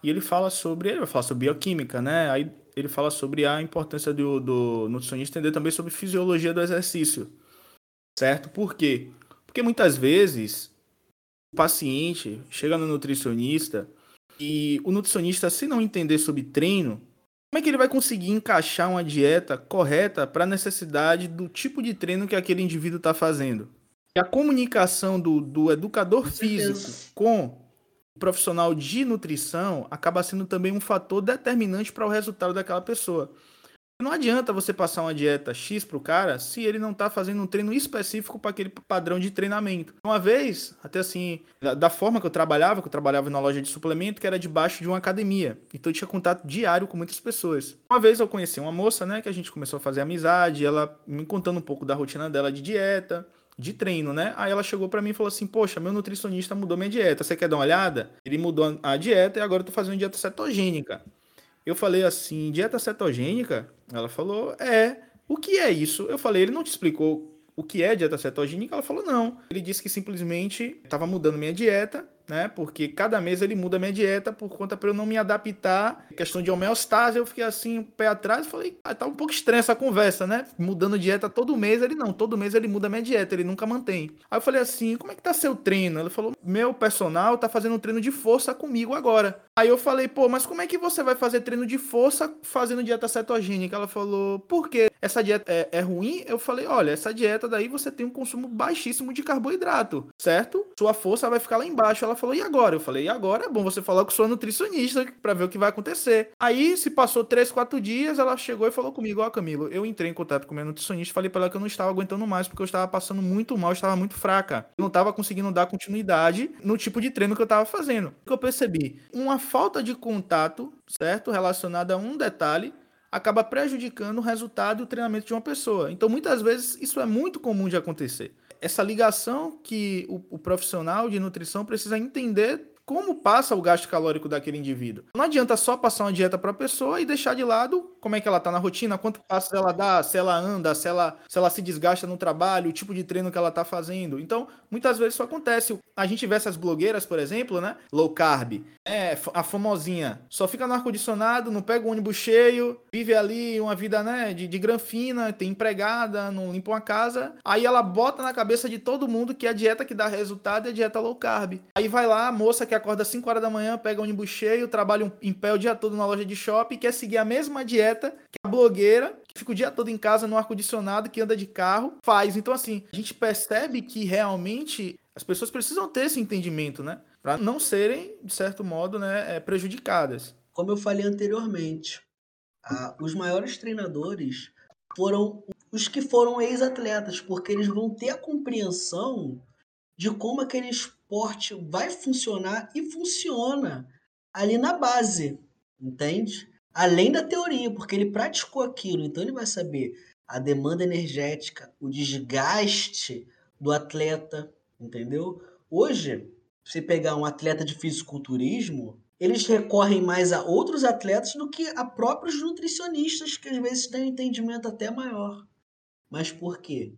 B: E ele fala sobre, ele vai falar sobre bioquímica, né? Aí ele fala sobre a importância do, do nutricionista entender também sobre fisiologia do exercício, certo? Por quê? Porque muitas vezes o paciente chega no nutricionista e o nutricionista, se não entender sobre treino, como é que ele vai conseguir encaixar uma dieta correta para a necessidade do tipo de treino que aquele indivíduo está fazendo? E a comunicação do, do educador físico com o profissional de nutrição acaba sendo também um fator determinante para o resultado daquela pessoa. Não adianta você passar uma dieta X pro cara se ele não tá fazendo um treino específico para aquele padrão de treinamento. Uma vez, até assim, da, da, forma que eu trabalhava, que eu trabalhava na loja de suplemento, que era debaixo de uma academia. Então eu tinha contato diário com muitas pessoas. Uma vez eu conheci uma moça, né, que a gente começou a fazer amizade, ela me contando um pouco da rotina dela de dieta, de treino, né? Aí ela chegou para mim e falou assim: Poxa, meu nutricionista mudou minha dieta. Você quer dar uma olhada? Ele mudou a dieta e agora eu tô fazendo dieta cetogênica. Eu falei assim: dieta cetogênica? Ela falou: É. O que é isso? Eu falei: Ele não te explicou o que é dieta cetogênica? Ela falou: Não. Ele disse que simplesmente estava mudando minha dieta né? Porque cada mês ele muda a minha dieta por conta para eu não me adaptar. Questão de homeostase, eu fiquei assim, pé atrás, falei, ah, tá um pouco estranha essa conversa, né? Mudando dieta todo mês, ele não, todo mês ele muda a minha dieta, ele nunca mantém. Aí eu falei assim, como é que tá seu treino? Ele falou, meu personal tá fazendo um treino de força comigo agora. Aí eu falei, pô, mas como é que você vai fazer treino de força fazendo dieta cetogênica? Ela falou, por quê? Essa dieta é, é ruim? Eu falei, olha, essa dieta daí você tem um consumo baixíssimo de carboidrato, certo? Sua força vai ficar lá embaixo. Ela falou, e agora? Eu falei, e agora? É bom você falar com sua nutricionista para ver o que vai acontecer. Aí, se passou três, quatro dias, ela chegou e falou comigo, ó, oh, Camilo, eu entrei em contato com minha nutricionista, falei para ela que eu não estava aguentando mais, porque eu estava passando muito mal, estava muito fraca. Eu não estava conseguindo dar continuidade no tipo de treino que eu estava fazendo. O que eu percebi? Uma falta de contato, certo? Relacionada a um detalhe, acaba prejudicando o resultado e o treinamento de uma pessoa. Então, muitas vezes, isso é muito comum de acontecer essa ligação que o, o profissional de nutrição precisa entender como passa o gasto calórico daquele indivíduo. Não adianta só passar uma dieta para a pessoa e deixar de lado como é que ela está na rotina, quanto passos ela dá, se ela anda, se ela, se ela se desgasta no trabalho, o tipo de treino que ela está fazendo. Então, muitas vezes isso acontece. A gente vê essas blogueiras, por exemplo, né? Low carb, é a famosinha, só fica no ar-condicionado, não pega o ônibus cheio, vive ali uma vida, né, de, de granfina, tem empregada, não limpa uma casa. Aí ela bota na cabeça de todo mundo que a dieta que dá resultado é a dieta low carb. Aí vai lá a moça que acorda às 5 horas da manhã, pega o ônibus cheio, trabalha em pé o dia todo na loja de shopping, quer seguir a mesma dieta que a blogueira, que fica o dia todo em casa no ar-condicionado, que anda de carro, faz. Então, assim, a gente percebe que realmente as pessoas precisam ter esse entendimento, né? Para não serem, de certo modo, né, é, prejudicadas.
E: Como eu falei anteriormente, os maiores treinadores foram os que foram ex-atletas, porque eles vão ter a compreensão de como aquele esporte vai funcionar e funciona ali na base, entende? Além da teoria, porque ele praticou aquilo, então ele vai saber a demanda energética, o desgaste do atleta, entendeu? Hoje, você pegar um atleta de fisiculturismo, eles recorrem mais a outros atletas do que a próprios nutricionistas, que às vezes têm um entendimento até maior. Mas por quê?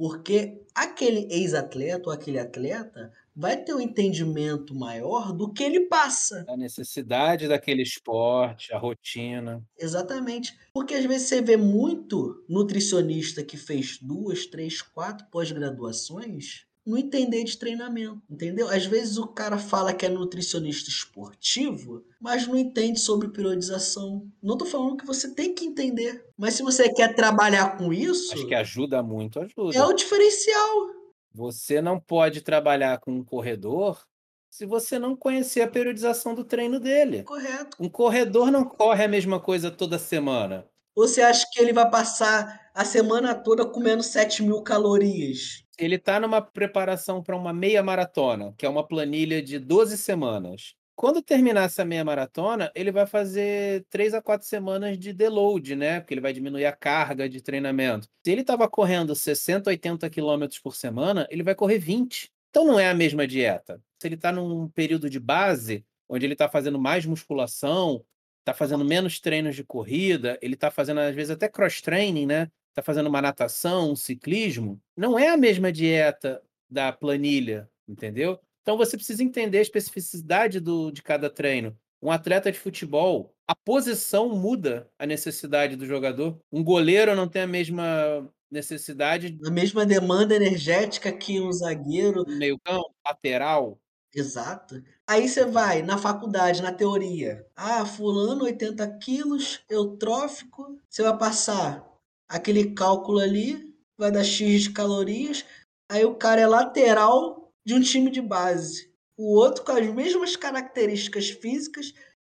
E: Porque aquele ex-atleta ou aquele atleta vai ter um entendimento maior do que ele passa.
A: A necessidade daquele esporte, a rotina.
E: Exatamente. Porque às vezes você vê muito nutricionista que fez duas, três, quatro pós-graduações não entender de treinamento, entendeu? Às vezes o cara fala que é nutricionista esportivo, mas não entende sobre periodização. Não tô falando que você tem que entender, mas se você quer trabalhar com isso,
A: acho que ajuda muito, ajuda.
E: É o diferencial.
A: Você não pode trabalhar com um corredor se você não conhecer a periodização do treino dele.
E: Correto.
A: Um corredor não corre a mesma coisa toda semana.
E: Você acha que ele vai passar a semana toda comendo 7 mil calorias?
A: Ele está numa preparação para uma meia maratona, que é uma planilha de 12 semanas. Quando terminar essa meia maratona, ele vai fazer 3 a 4 semanas de deload, né? Porque ele vai diminuir a carga de treinamento. Se ele estava correndo 60, 80 quilômetros por semana, ele vai correr 20. Então não é a mesma dieta. Se ele está num período de base, onde ele está fazendo mais musculação, está fazendo menos treinos de corrida, ele está fazendo às vezes até cross-training, né? Está fazendo uma natação, um ciclismo, não é a mesma dieta da planilha, entendeu? Então você precisa entender a especificidade do, de cada treino. Um atleta de futebol, a posição muda a necessidade do jogador. Um goleiro não tem a mesma necessidade.
E: A mesma demanda energética que um zagueiro.
A: Meio campo, lateral.
E: Exato. Aí você vai na faculdade, na teoria. Ah, fulano, 80 quilos, eutrófico. Você vai passar aquele cálculo ali, vai dar X de calorias, aí o cara é lateral de um time de base. O outro, com as mesmas características físicas,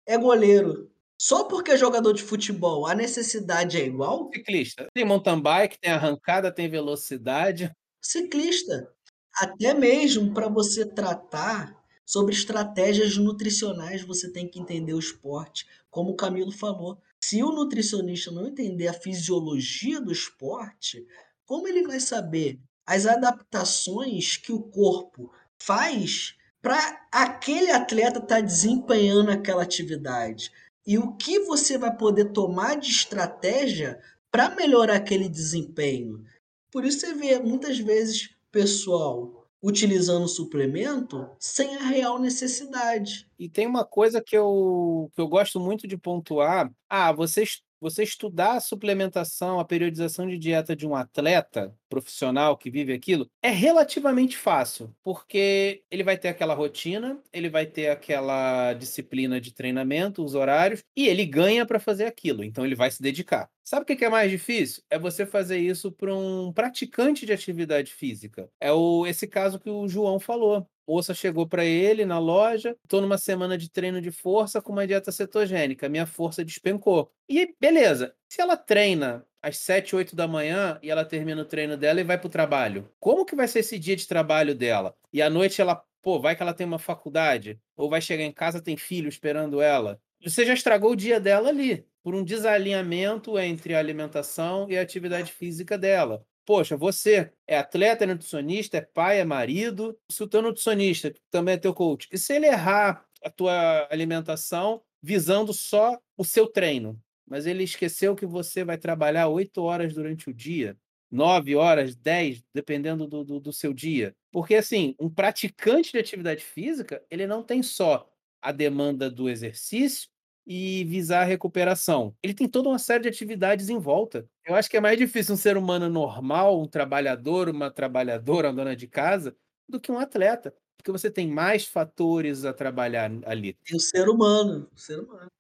E: é goleiro. Só porque é jogador de futebol, a necessidade é igual?
A: Ciclista. Tem mountain bike, tem arrancada, tem velocidade.
E: Ciclista. Até mesmo para você tratar sobre estratégias nutricionais, você tem que entender o esporte, como o Camilo falou. Se o nutricionista não entender a fisiologia do esporte, como ele vai saber as adaptações que o corpo faz para aquele atleta estar tá desempenhando aquela atividade? E o que você vai poder tomar de estratégia para melhorar aquele desempenho? Por isso você vê muitas vezes pessoal utilizando suplemento sem a real necessidade.
A: E tem uma coisa que eu, que eu gosto muito de pontuar. Ah, vocês você estudar a suplementação, a periodização de dieta de um atleta profissional que vive aquilo, é relativamente fácil, porque ele vai ter aquela rotina, ele vai ter aquela disciplina de treinamento, os horários, e ele ganha para fazer aquilo, então ele vai se dedicar. Sabe o que é mais difícil? É você fazer isso para um praticante de atividade física. É o, esse caso que o João falou moça chegou para ele na loja, estou numa semana de treino de força com uma dieta cetogênica, minha força despencou. E beleza, se ela treina às 7, 8 da manhã e ela termina o treino dela e vai para o trabalho, como que vai ser esse dia de trabalho dela? E à noite ela, pô, vai que ela tem uma faculdade, ou vai chegar em casa tem filho esperando ela. Você já estragou o dia dela ali, por um desalinhamento entre a alimentação e a atividade física dela. Poxa, você é atleta, é nutricionista, é pai, é marido. Se o teu nutricionista também é teu coach, e se ele errar a tua alimentação visando só o seu treino, mas ele esqueceu que você vai trabalhar oito horas durante o dia, nove horas, dez, dependendo do, do, do seu dia. Porque, assim, um praticante de atividade física, ele não tem só a demanda do exercício, e visar a recuperação. Ele tem toda uma série de atividades em volta. Eu acho que é mais difícil um ser humano normal, um trabalhador, uma trabalhadora, uma dona de casa, do que um atleta, porque você tem mais fatores a trabalhar ali.
E: E o ser humano, o ser humano.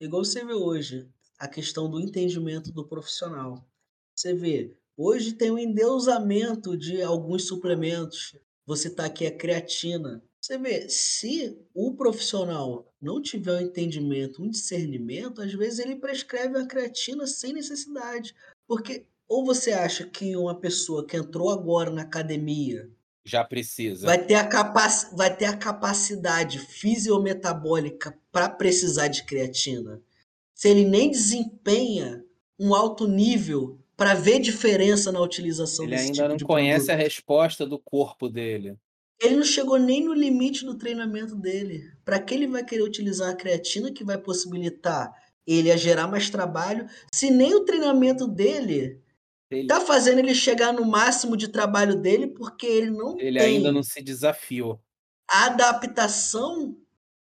E: Igual você vê hoje, a questão do entendimento do profissional. Você vê, hoje tem um endeusamento de alguns suplementos. Você tá aqui a creatina, você vê, se o profissional não tiver um entendimento, um discernimento, às vezes ele prescreve a creatina sem necessidade. Porque ou você acha que uma pessoa que entrou agora na academia
A: já precisa.
E: Vai ter a, capac... vai ter a capacidade fisiometabólica para precisar de creatina. Se ele nem desempenha um alto nível para ver diferença na utilização
A: ele
E: desse
A: ainda
E: tipo
A: não
E: de
A: conhece
E: produto.
A: a resposta do corpo dele.
E: Ele não chegou nem no limite do treinamento dele. Para que ele vai querer utilizar a creatina que vai possibilitar ele a gerar mais trabalho, se nem o treinamento dele ele... tá fazendo ele chegar no máximo de trabalho dele, porque ele não
A: ele ainda não se desafiou.
E: A adaptação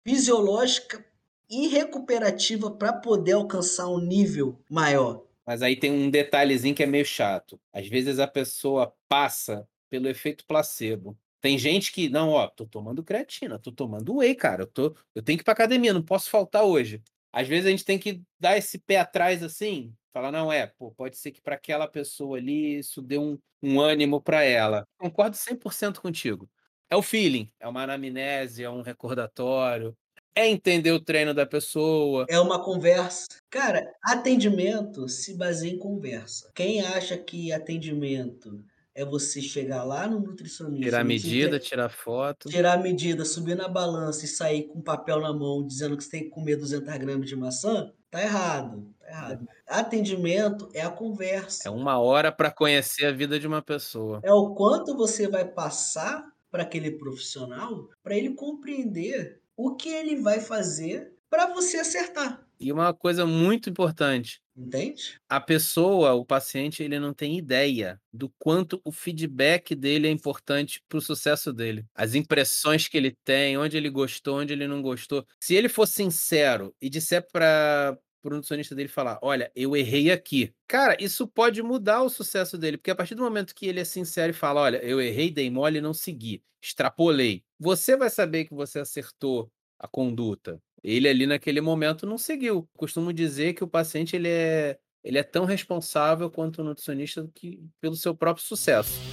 E: fisiológica e recuperativa para poder alcançar um nível maior.
A: Mas aí tem um detalhezinho que é meio chato. Às vezes a pessoa passa pelo efeito placebo. Tem gente que, não, ó, tô tomando creatina, tô tomando whey, cara, eu, tô, eu tenho que ir pra academia, não posso faltar hoje. Às vezes a gente tem que dar esse pé atrás assim, falar, não, é, pô, pode ser que para aquela pessoa ali isso dê um, um ânimo para ela. Concordo 100% contigo. É o feeling, é uma anamnese, é um recordatório, é entender o treino da pessoa.
E: É uma conversa. Cara, atendimento se baseia em conversa. Quem acha que atendimento é você chegar lá no nutricionista.
A: Tirar medida, tirar foto.
E: Tirar medida, subir na balança e sair com papel na mão dizendo que você tem que comer 200 gramas de maçã, tá errado. Tá errado. Atendimento é a conversa.
A: É uma hora para conhecer a vida de uma pessoa.
E: É o quanto você vai passar para aquele profissional para ele compreender o que ele vai fazer para você acertar.
A: E uma coisa muito importante,
E: Entende?
A: A pessoa, o paciente, ele não tem ideia do quanto o feedback dele é importante para o sucesso dele. As impressões que ele tem, onde ele gostou, onde ele não gostou. Se ele for sincero e disser para o nutricionista dele falar: Olha, eu errei aqui. Cara, isso pode mudar o sucesso dele, porque a partir do momento que ele é sincero e fala: Olha, eu errei, dei mole e não segui, extrapolei. Você vai saber que você acertou a conduta. Ele ali naquele momento não seguiu. Costumo dizer que o paciente ele é, ele é tão responsável quanto o nutricionista que, pelo seu próprio sucesso.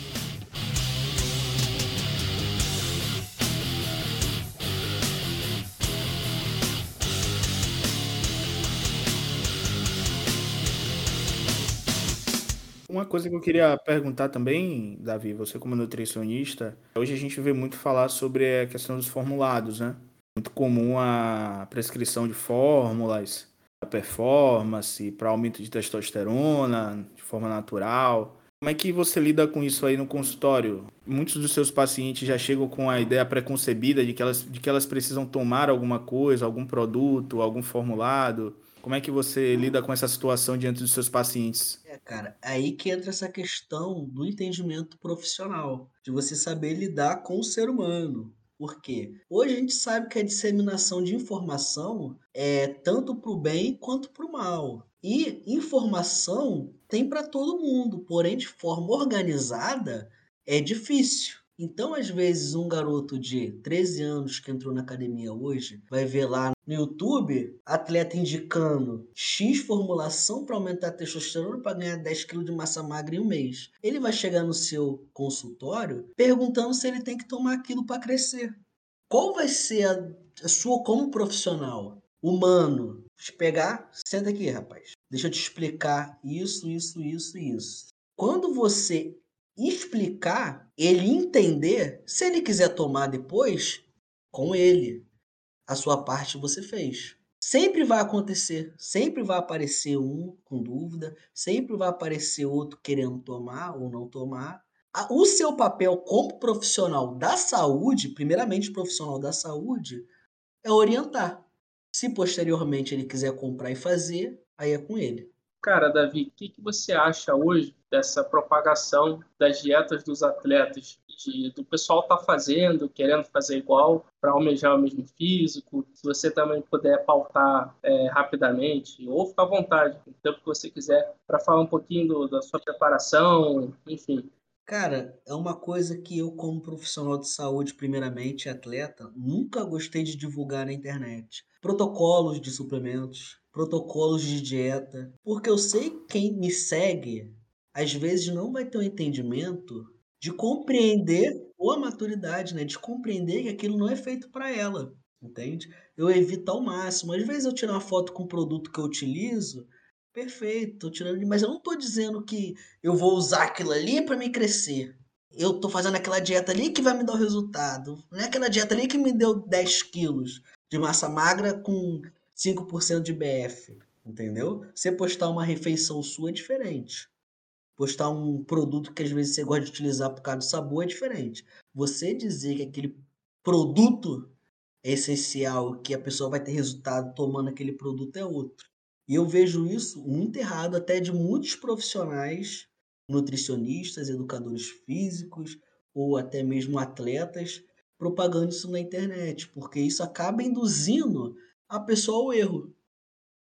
B: Uma coisa que eu queria perguntar também, Davi, você como nutricionista, hoje a gente vê muito falar sobre a questão dos formulados, né? Muito comum a prescrição de fórmulas, a performance, para aumento de testosterona, de forma natural. Como é que você lida com isso aí no consultório? Muitos dos seus pacientes já chegam com a ideia preconcebida de que elas, de que elas precisam tomar alguma coisa, algum produto, algum formulado. Como é que você lida com essa situação diante dos seus pacientes?
E: É, cara, aí que entra essa questão do entendimento profissional, de você saber lidar com o ser humano. Por quê? Hoje a gente sabe que a disseminação de informação é tanto para o bem quanto para o mal. E informação tem para todo mundo, porém de forma organizada é difícil. Então, às vezes, um garoto de 13 anos que entrou na academia hoje vai ver lá no YouTube atleta indicando X formulação para aumentar a testosterona para ganhar 10 kg de massa magra em um mês. Ele vai chegar no seu consultório perguntando se ele tem que tomar aquilo para crescer. Qual vai ser a, a sua como profissional humano te pegar, senta aqui, rapaz. Deixa eu te explicar isso, isso, isso isso. Quando você explicar, ele entender, se ele quiser tomar depois, com ele. A sua parte você fez. Sempre vai acontecer, sempre vai aparecer um com dúvida, sempre vai aparecer outro querendo tomar ou não tomar. O seu papel como profissional da saúde, primeiramente profissional da saúde, é orientar. Se posteriormente ele quiser comprar e fazer, aí é com ele.
D: Cara, Davi, o que, que você acha hoje dessa propagação das dietas dos atletas? De, do pessoal tá fazendo, querendo fazer igual para almejar o mesmo físico. Se você também puder pautar é, rapidamente, ou ficar à vontade, o tempo que você quiser, para falar um pouquinho do, da sua preparação, enfim.
E: Cara, é uma coisa que eu, como profissional de saúde, primeiramente atleta, nunca gostei de divulgar na internet. Protocolos de suplementos, protocolos de dieta, porque eu sei que quem me segue às vezes não vai ter um entendimento de compreender ou a maturidade, né, de compreender que aquilo não é feito para ela, entende? Eu evito ao máximo. Às vezes eu tiro uma foto com o produto que eu utilizo, Perfeito, tô tirando, mas eu não tô dizendo que eu vou usar aquilo ali para me crescer. Eu tô fazendo aquela dieta ali que vai me dar o resultado. Não é aquela dieta ali que me deu 10 quilos de massa magra com 5% de BF. Entendeu? Você postar uma refeição sua é diferente. Postar um produto que às vezes você gosta de utilizar por causa do sabor é diferente. Você dizer que aquele produto é essencial, que a pessoa vai ter resultado tomando aquele produto é outro. E eu vejo isso muito errado até de muitos profissionais, nutricionistas, educadores físicos ou até mesmo atletas, propagando isso na internet, porque isso acaba induzindo a pessoa ao erro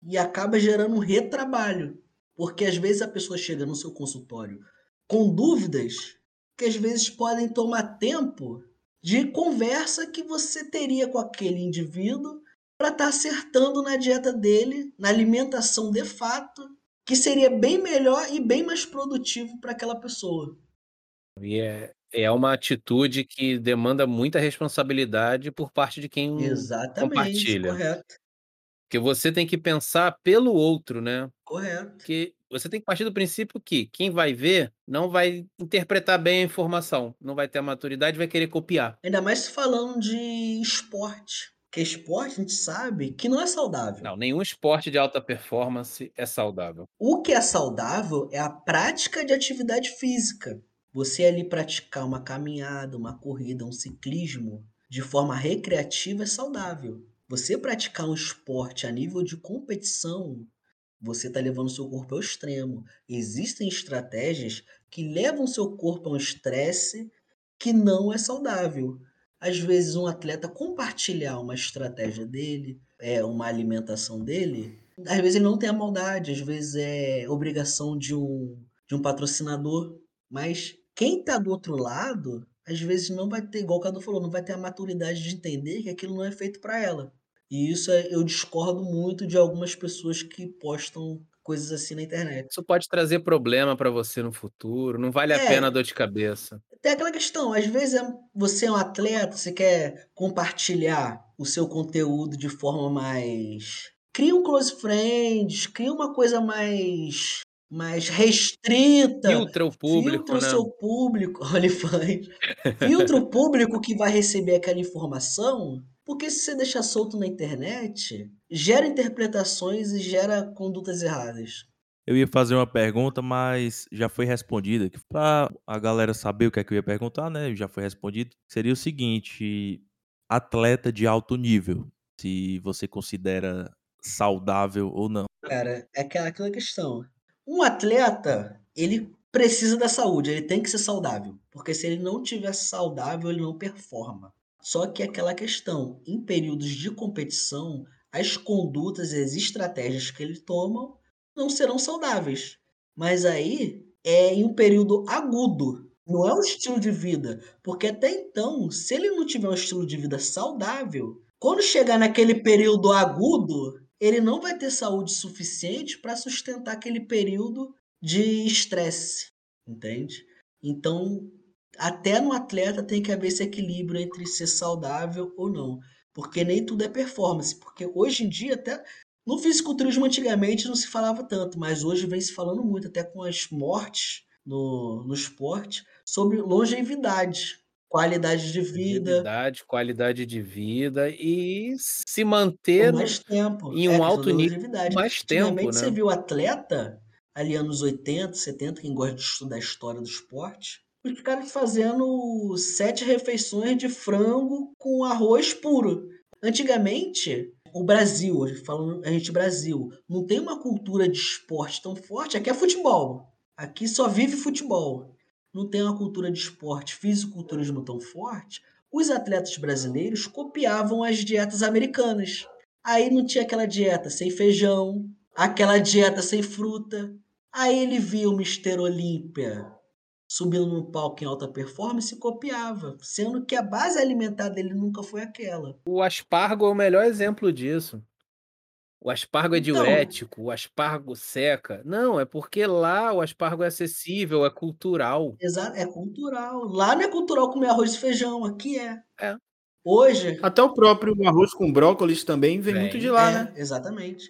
E: e acaba gerando um retrabalho, porque às vezes a pessoa chega no seu consultório com dúvidas que às vezes podem tomar tempo de conversa que você teria com aquele indivíduo para estar tá acertando na dieta dele, na alimentação de fato, que seria bem melhor e bem mais produtivo para aquela pessoa.
A: E é, é uma atitude que demanda muita responsabilidade por parte de quem Exatamente, compartilha.
E: correto.
A: Porque você tem que pensar pelo outro, né?
E: Correto.
A: Que você tem que partir do princípio que quem vai ver não vai interpretar bem a informação, não vai ter a maturidade, vai querer copiar.
E: Ainda mais falando de esporte. Porque esporte a gente sabe que não é saudável.
A: Não, nenhum esporte de alta performance é saudável.
E: O que é saudável é a prática de atividade física. Você ali praticar uma caminhada, uma corrida, um ciclismo de forma recreativa é saudável. Você praticar um esporte a nível de competição, você está levando seu corpo ao extremo. Existem estratégias que levam seu corpo a um estresse que não é saudável às vezes um atleta compartilhar uma estratégia dele, é uma alimentação dele, às vezes ele não tem a maldade, às vezes é obrigação de um, de um patrocinador, mas quem está do outro lado, às vezes não vai ter, igual o Cadu falou, não vai ter a maturidade de entender que aquilo não é feito para ela. E isso é, eu discordo muito de algumas pessoas que postam coisas assim na internet.
A: Isso pode trazer problema para você no futuro, não vale a é, pena a dor de cabeça.
E: Tem aquela questão, às vezes é, você é um atleta, você quer compartilhar o seu conteúdo de forma mais. Cria um close friends, cria uma coisa mais mais restrita.
A: Filtra o público,
E: filtra o
A: né?
E: seu público, <laughs> OnlyFans. filtra o público que vai receber aquela informação, porque se você deixar solto na internet, gera interpretações e gera condutas erradas.
C: Eu ia fazer uma pergunta, mas já foi respondida. Para a galera saber o que é que eu ia perguntar, né? Já foi respondido. Seria o seguinte: atleta de alto nível, se você considera saudável ou não.
E: Cara, é aquela, aquela questão. Um atleta, ele precisa da saúde, ele tem que ser saudável. Porque se ele não tiver saudável, ele não performa. Só que é aquela questão, em períodos de competição, as condutas e as estratégias que ele toma não serão saudáveis. Mas aí é em um período agudo, não é um estilo de vida. Porque até então, se ele não tiver um estilo de vida saudável, quando chegar naquele período agudo, ele não vai ter saúde suficiente para sustentar aquele período de estresse, entende? Então, até no atleta tem que haver esse equilíbrio entre ser saudável ou não, porque nem tudo é performance, porque hoje em dia até no fisiculturismo antigamente não se falava tanto, mas hoje vem se falando muito, até com as mortes no, no esporte, sobre longevidade, qualidade de vida.
A: Longevidade, qualidade de vida e se manter
E: mais tempo.
A: em
E: É,
A: um
E: questão
A: alto nível mais tempo,
E: Antigamente você
A: né?
E: viu atleta, ali anos 80, 70, quem gosta de estudar a história do esporte, os caras fazendo sete refeições de frango com arroz puro. Antigamente, o Brasil, falando a gente Brasil, não tem uma cultura de esporte tão forte. Aqui é futebol. Aqui só vive futebol. Não tem uma cultura de esporte, fisiculturismo tão forte. Os atletas brasileiros copiavam as dietas americanas. Aí não tinha aquela dieta sem feijão, aquela dieta sem fruta. Aí ele via o Mister Olímpia subindo no palco em alta performance e copiava, sendo que a base alimentar dele nunca foi aquela.
A: O aspargo é o melhor exemplo disso. O aspargo é
E: Então,
A: diurético, o aspargo seca. Não, é porque lá o aspargo é acessível, é cultural.
E: exa- é cultural. Lá não é cultural comer arroz e feijão, aqui é.
A: É.
E: Hoje,
B: Até o próprio arroz com brócolis também vem muito
A: Vem.
B: de lá,
E: é,
B: né?
E: exatamente.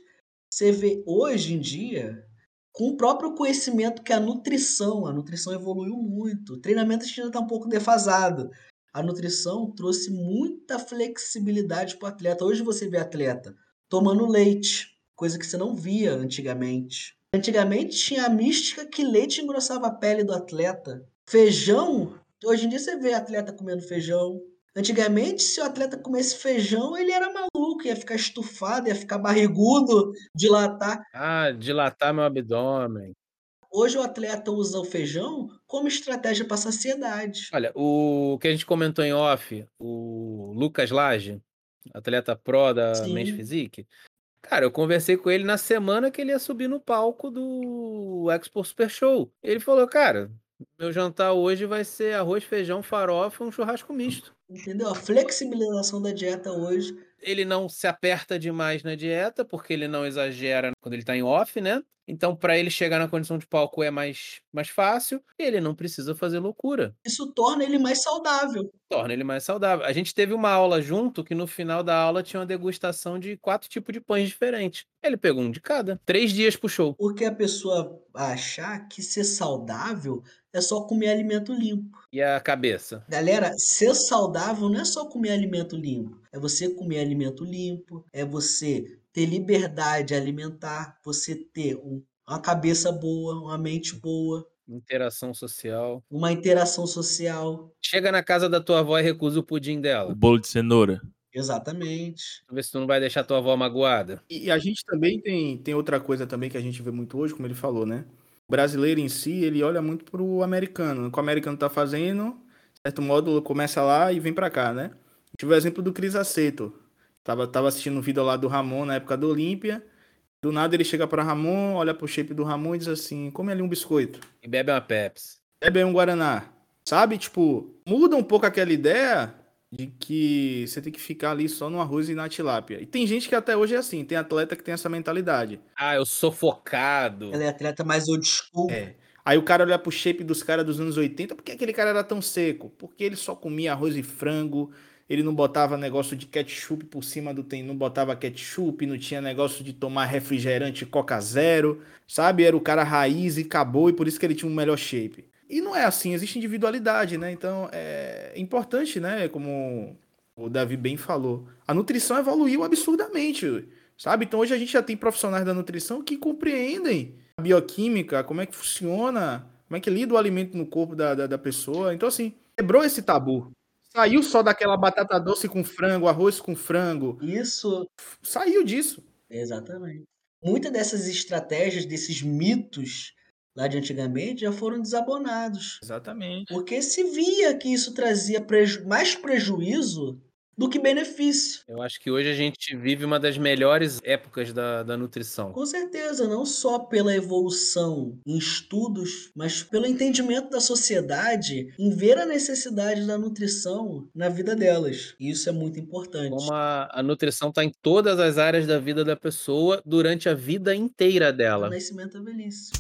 E: Você vê hoje em dia, com o próprio conhecimento que a nutrição, a nutrição evoluiu muito. O treinamento ainda está um pouco defasado. A nutrição trouxe muita flexibilidade para o atleta. Hoje você vê atleta tomando leite, coisa que você não via antigamente. Antigamente tinha a mística que leite engrossava a pele do atleta. Feijão, hoje em dia você vê atleta comendo feijão. Antigamente, se o atleta comesse feijão, ele era maluco, ia ficar estufado, ia ficar barrigudo, dilatar.
A: Ah, dilatar meu abdômen.
E: Hoje o atleta usa o feijão como estratégia para saciedade.
A: Olha, o que a gente comentou em off, o Lucas Lage, atleta pro da Men's. Physique. Cara, eu conversei com ele na semana que ele ia subir no palco do Expo Super Show. Ele falou, cara, meu jantar hoje vai ser arroz, feijão, farofa e um churrasco misto.
E: Entendeu? A flexibilização da dieta hoje.
A: Ele não se aperta demais na dieta, porque ele não exagera quando ele tá em off, né? Então, para ele chegar na condição de palco é mais, mais fácil. Ele não precisa fazer loucura.
E: Isso torna ele mais saudável.
A: Torna ele mais saudável. A gente teve uma aula junto que no final da aula tinha uma degustação de quatro tipos de pães diferentes. Ele pegou um de cada. Três dias show.
E: Porque a pessoa achar que ser saudável é só comer alimento limpo.
A: E a cabeça?
E: Galera, ser saudável não é só comer alimento limpo. É você comer alimento limpo, é você ter liberdade alimentar, você ter um- uma cabeça boa, uma mente boa,
A: Interação social.
E: uma interação social.
A: Chega na casa da tua avó e recusa o pudim
C: O
A: dela.
C: bolo de cenoura.
E: Exatamente.
A: Pra ver se tu não vai deixar tua avó magoada.
B: E a gente também tem, tem outra coisa também que a gente vê muito hoje, como ele falou, né? O brasileiro em si, ele olha muito pro americano. O que o americano tá fazendo, de certo modo, começa lá e vem pra cá, né? Tive o exemplo do Cris Aceto. Tava, tava assistindo um vídeo lá do Ramon na época do Olímpia. Do nada ele chega pra Ramon, olha pro shape do Ramon e diz assim: come ali um biscoito.
A: E bebe uma Pepsi.
B: Bebe aí um Guaraná. Sabe? Tipo, muda um pouco aquela ideia de que você tem que ficar ali só no arroz e na tilápia. E tem gente que até hoje é assim, tem atleta que tem essa mentalidade.
A: Ah, eu sou focado.
E: Ela é atleta mais old school.
B: É. Aí o cara olha pro shape dos caras dos anos 80, por que aquele cara era tão seco? Porque ele só comia arroz e frango, ele não botava negócio de ketchup por cima do tem, não botava ketchup, não tinha negócio de tomar refrigerante Coca Zero, sabe? Era o cara raiz e acabou e por isso que ele tinha um melhor shape. E não é assim, existe individualidade, né? Então é importante, né? Como o Davi bem falou, a nutrição evoluiu absurdamente, sabe? Então hoje a gente já tem profissionais da nutrição que compreendem a bioquímica, como é que funciona, como é que lida o alimento no corpo da, da, da pessoa. Então, assim, quebrou esse tabu. Saiu só daquela batata doce com frango, arroz com frango.
E: Isso.
B: Saiu disso.
E: Exatamente. Muitas dessas estratégias, desses mitos lá de antigamente, já foram desabonados.
B: Exatamente.
E: Porque se via que isso trazia preju mais prejuízo do que benefício.
A: Eu acho que hoje a gente vive uma das melhores épocas da, da nutrição.
E: Com certeza, não só pela evolução em estudos, mas pelo entendimento da sociedade em ver a necessidade da nutrição na vida delas. E isso é muito importante.
A: Como a, a nutrição está em todas as áreas da vida da pessoa durante a vida inteira dela.
E: Do nascimento à velhice.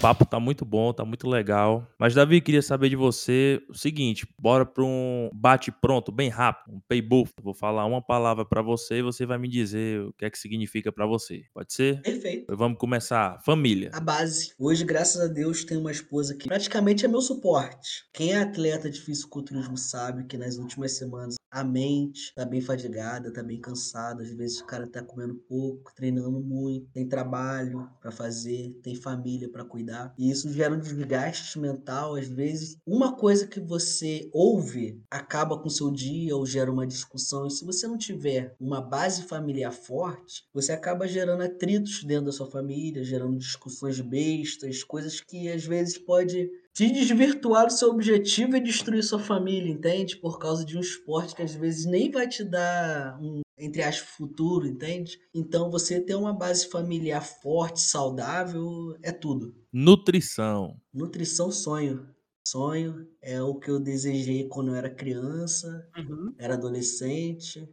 C: Papo tá muito bom, tá muito legal. Mas, Davi, queria saber de você o seguinte: bora para um bate-pronto, bem rápido, um paybuff. Vou falar uma palavra para você e você vai me dizer o que é que significa para você. Pode ser?
E: Perfeito.
C: Então, vamos começar. Família.
E: A base. Hoje, graças a Deus, tenho uma esposa que praticamente é meu suporte. Quem é atleta de fisiculturismo sabe que nas últimas semanas a mente tá bem fadigada, tá bem cansada. Às vezes o cara tá comendo pouco, treinando muito, tem trabalho para fazer, tem família para cuidar. E isso gera um desgaste mental. Às vezes, uma coisa que você ouve acaba com o seu dia ou gera uma discussão. E se você não tiver uma base familiar forte, você acaba gerando atritos dentro da sua família, gerando discussões bestas, coisas que às vezes pode te desvirtuar do seu objetivo e destruir sua família, entende? Por causa de um esporte que às vezes nem vai te dar um, entre aspas, futuro, entende? Então você ter uma base familiar forte, saudável, é tudo.
C: Nutrição.
E: Nutrição, sonho. Sonho é o que eu desejei quando eu era criança,
D: Uhum.
E: era adolescente,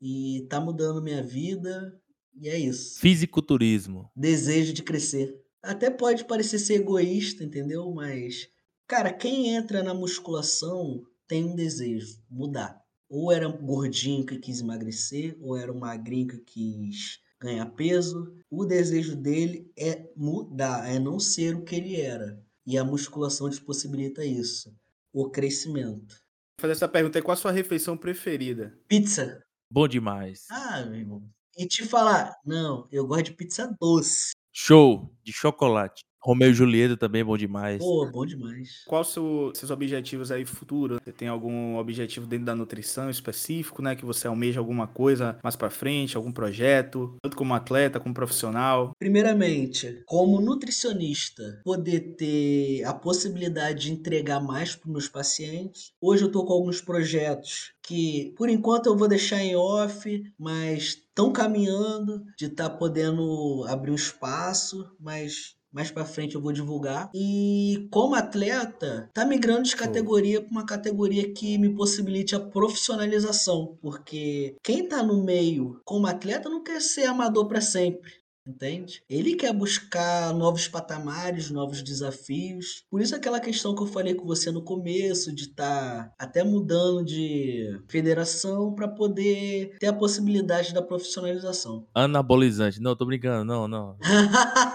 E: e tá mudando minha vida, e é isso.
C: Fisiculturismo.
E: desejo de crescer. Até pode parecer ser egoísta, entendeu? Mas, cara, quem entra na musculação tem um desejo, mudar. Ou era um gordinho que quis emagrecer, ou era um magrinho que quis ganhar peso. O desejo dele é mudar, é não ser o que ele era. E a musculação te possibilita isso. O crescimento.
B: Vou fazer essa pergunta aí, qual a sua refeição preferida?
E: Pizza.
C: Bom demais.
E: Ah, meu irmão. E te falar, não, eu gosto de pizza doce.
C: Show de chocolate. Romeu e Julieta também bom demais.
E: Pô, bom demais.
B: Quais seu, seus objetivos aí futuro? Você tem algum objetivo dentro da nutrição específico, né? Que você almeja alguma coisa mais pra frente, algum projeto, tanto como atleta, como profissional?
E: Primeiramente, como nutricionista, poder ter a possibilidade de entregar mais para meus pacientes. Hoje eu estou com alguns projetos que, por enquanto, eu vou deixar em off, mas estão caminhando de estar podendo abrir um espaço, mas mais para frente eu vou divulgar. E como atleta, tá migrando de categoria para uma categoria que me possibilite a profissionalização, porque quem tá no meio como atleta não quer ser amador para sempre. Entende? Ele quer buscar novos patamares, novos desafios. Por isso aquela questão que eu falei com você no começo, de estar até mudando de federação para poder ter a possibilidade da profissionalização.
C: Anabolizante. Não, tô brincando. Não, não. <laughs>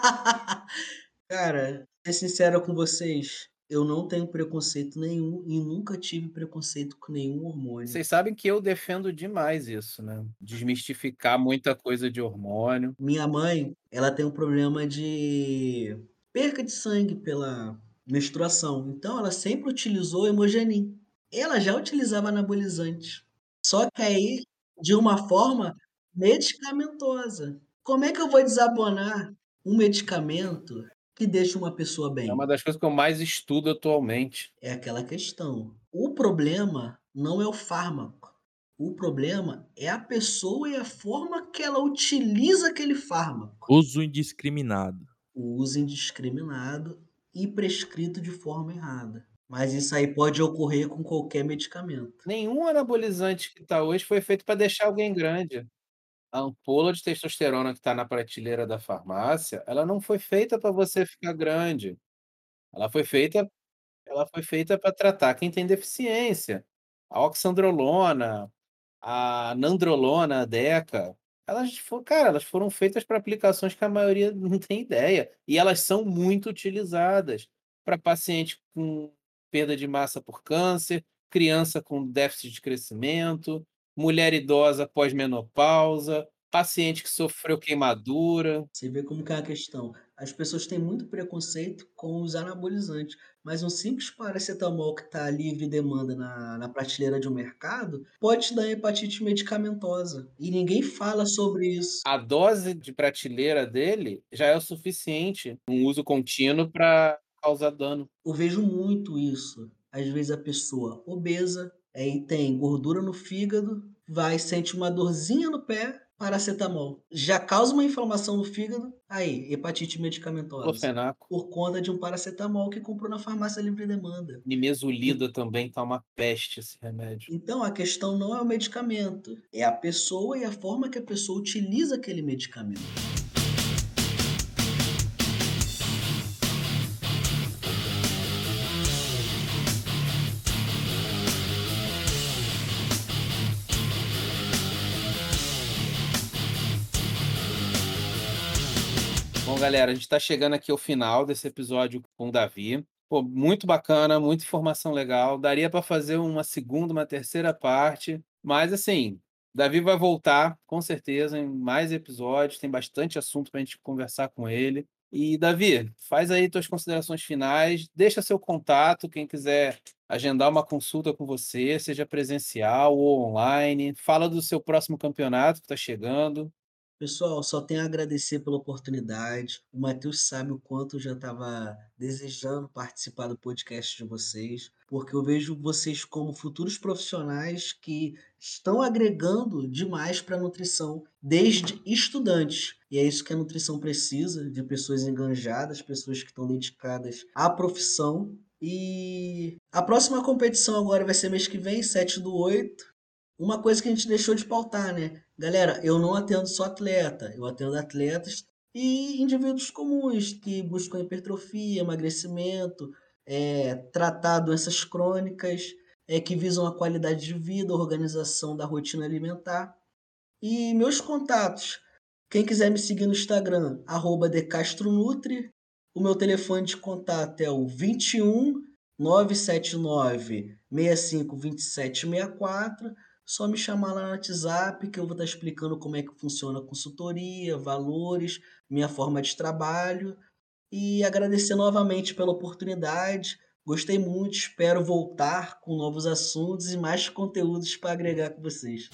E: Cara, ser sincero com vocês, eu não tenho preconceito nenhum e nunca tive preconceito com nenhum hormônio.
A: Vocês sabem que eu defendo demais isso, né? Desmistificar muita coisa de hormônio.
E: Minha mãe, ela tem um problema de perca de sangue pela menstruação. Então, ela sempre utilizou hemogenin. Ela já utilizava anabolizante. Só que aí, de uma forma medicamentosa. Como é que eu vou desabonar um medicamento que deixa uma pessoa bem?
A: É uma das coisas que eu mais estudo atualmente.
E: É aquela questão. O problema não é o fármaco. O problema é a pessoa e a forma que ela utiliza aquele fármaco.
C: Uso indiscriminado.
E: O uso indiscriminado e prescrito de forma errada. Mas isso aí pode ocorrer com qualquer medicamento.
A: Nenhum anabolizante que está hoje foi feito para deixar alguém grande. A ampola de testosterona que está na prateleira da farmácia, ela não foi feita para você ficar grande. Ela foi feita ela foi feita para tratar quem tem deficiência. A oxandrolona, a nandrolona, a deca, elas foram, cara, elas foram feitas para aplicações que a maioria <laughs> não tem ideia. E elas são muito utilizadas para paciente com perda de massa por câncer, criança com déficit de crescimento, mulher idosa pós-menopausa, paciente que sofreu queimadura.
E: Você vê como que é a questão. As pessoas têm muito preconceito com os anabolizantes, mas um simples paracetamol que está livre demanda na, na prateleira de um mercado pode te dar hepatite medicamentosa. E ninguém fala sobre isso.
A: A dose de prateleira dele já é o suficiente, um uso contínuo para causar dano.
E: Eu vejo muito isso. Às vezes a pessoa obesa, aí tem gordura no fígado, vai sente uma dorzinha no pé, paracetamol. Já causa uma inflamação no fígado, aí, hepatite medicamentosa.
A: Clofenaco.
E: Por conta de um paracetamol que comprou na farmácia livre demanda.
A: Nimesulida também tá uma peste esse remédio.
E: Então a questão não é o medicamento, é a pessoa e a forma que a pessoa utiliza aquele medicamento.
A: Bom, galera, a gente está chegando aqui ao final desse episódio com o Davi. Pô, muito bacana, muita informação legal. Daria para fazer uma segunda, uma terceira parte, mas assim, Davi vai voltar com certeza em mais episódios. Tem bastante assunto para a gente conversar com ele. E Davi, faz aí tuas considerações finais, deixa seu contato, quem quiser agendar uma consulta com você, seja presencial ou online. Fala do seu próximo campeonato que está chegando.
E: Pessoal, só tenho a agradecer pela oportunidade. O Matheus sabe o quanto eu já estava desejando participar do podcast de vocês, porque eu vejo vocês como futuros profissionais que estão agregando demais para a nutrição, desde estudantes. E é isso que a nutrição precisa, de pessoas enganjadas, pessoas que estão dedicadas à profissão. E a próxima competição agora vai ser mês que vem, 7 do 8. Uma coisa que a gente deixou de pautar, né? Galera, eu não atendo só atleta, eu atendo atletas e indivíduos comuns que buscam hipertrofia, emagrecimento, é, tratar doenças crônicas, é, que visam a qualidade de vida, organização da rotina alimentar. E meus contatos, quem quiser me seguir no Instagram, arroba decastronutri, o meu telefone de contato é o 21 979 65 27 64 só me chamar lá no WhatsApp que eu vou estar explicando como é que funciona a consultoria, valores, minha forma de trabalho e agradecer novamente pela oportunidade. Gostei muito, espero voltar com novos assuntos e mais conteúdos para agregar com vocês.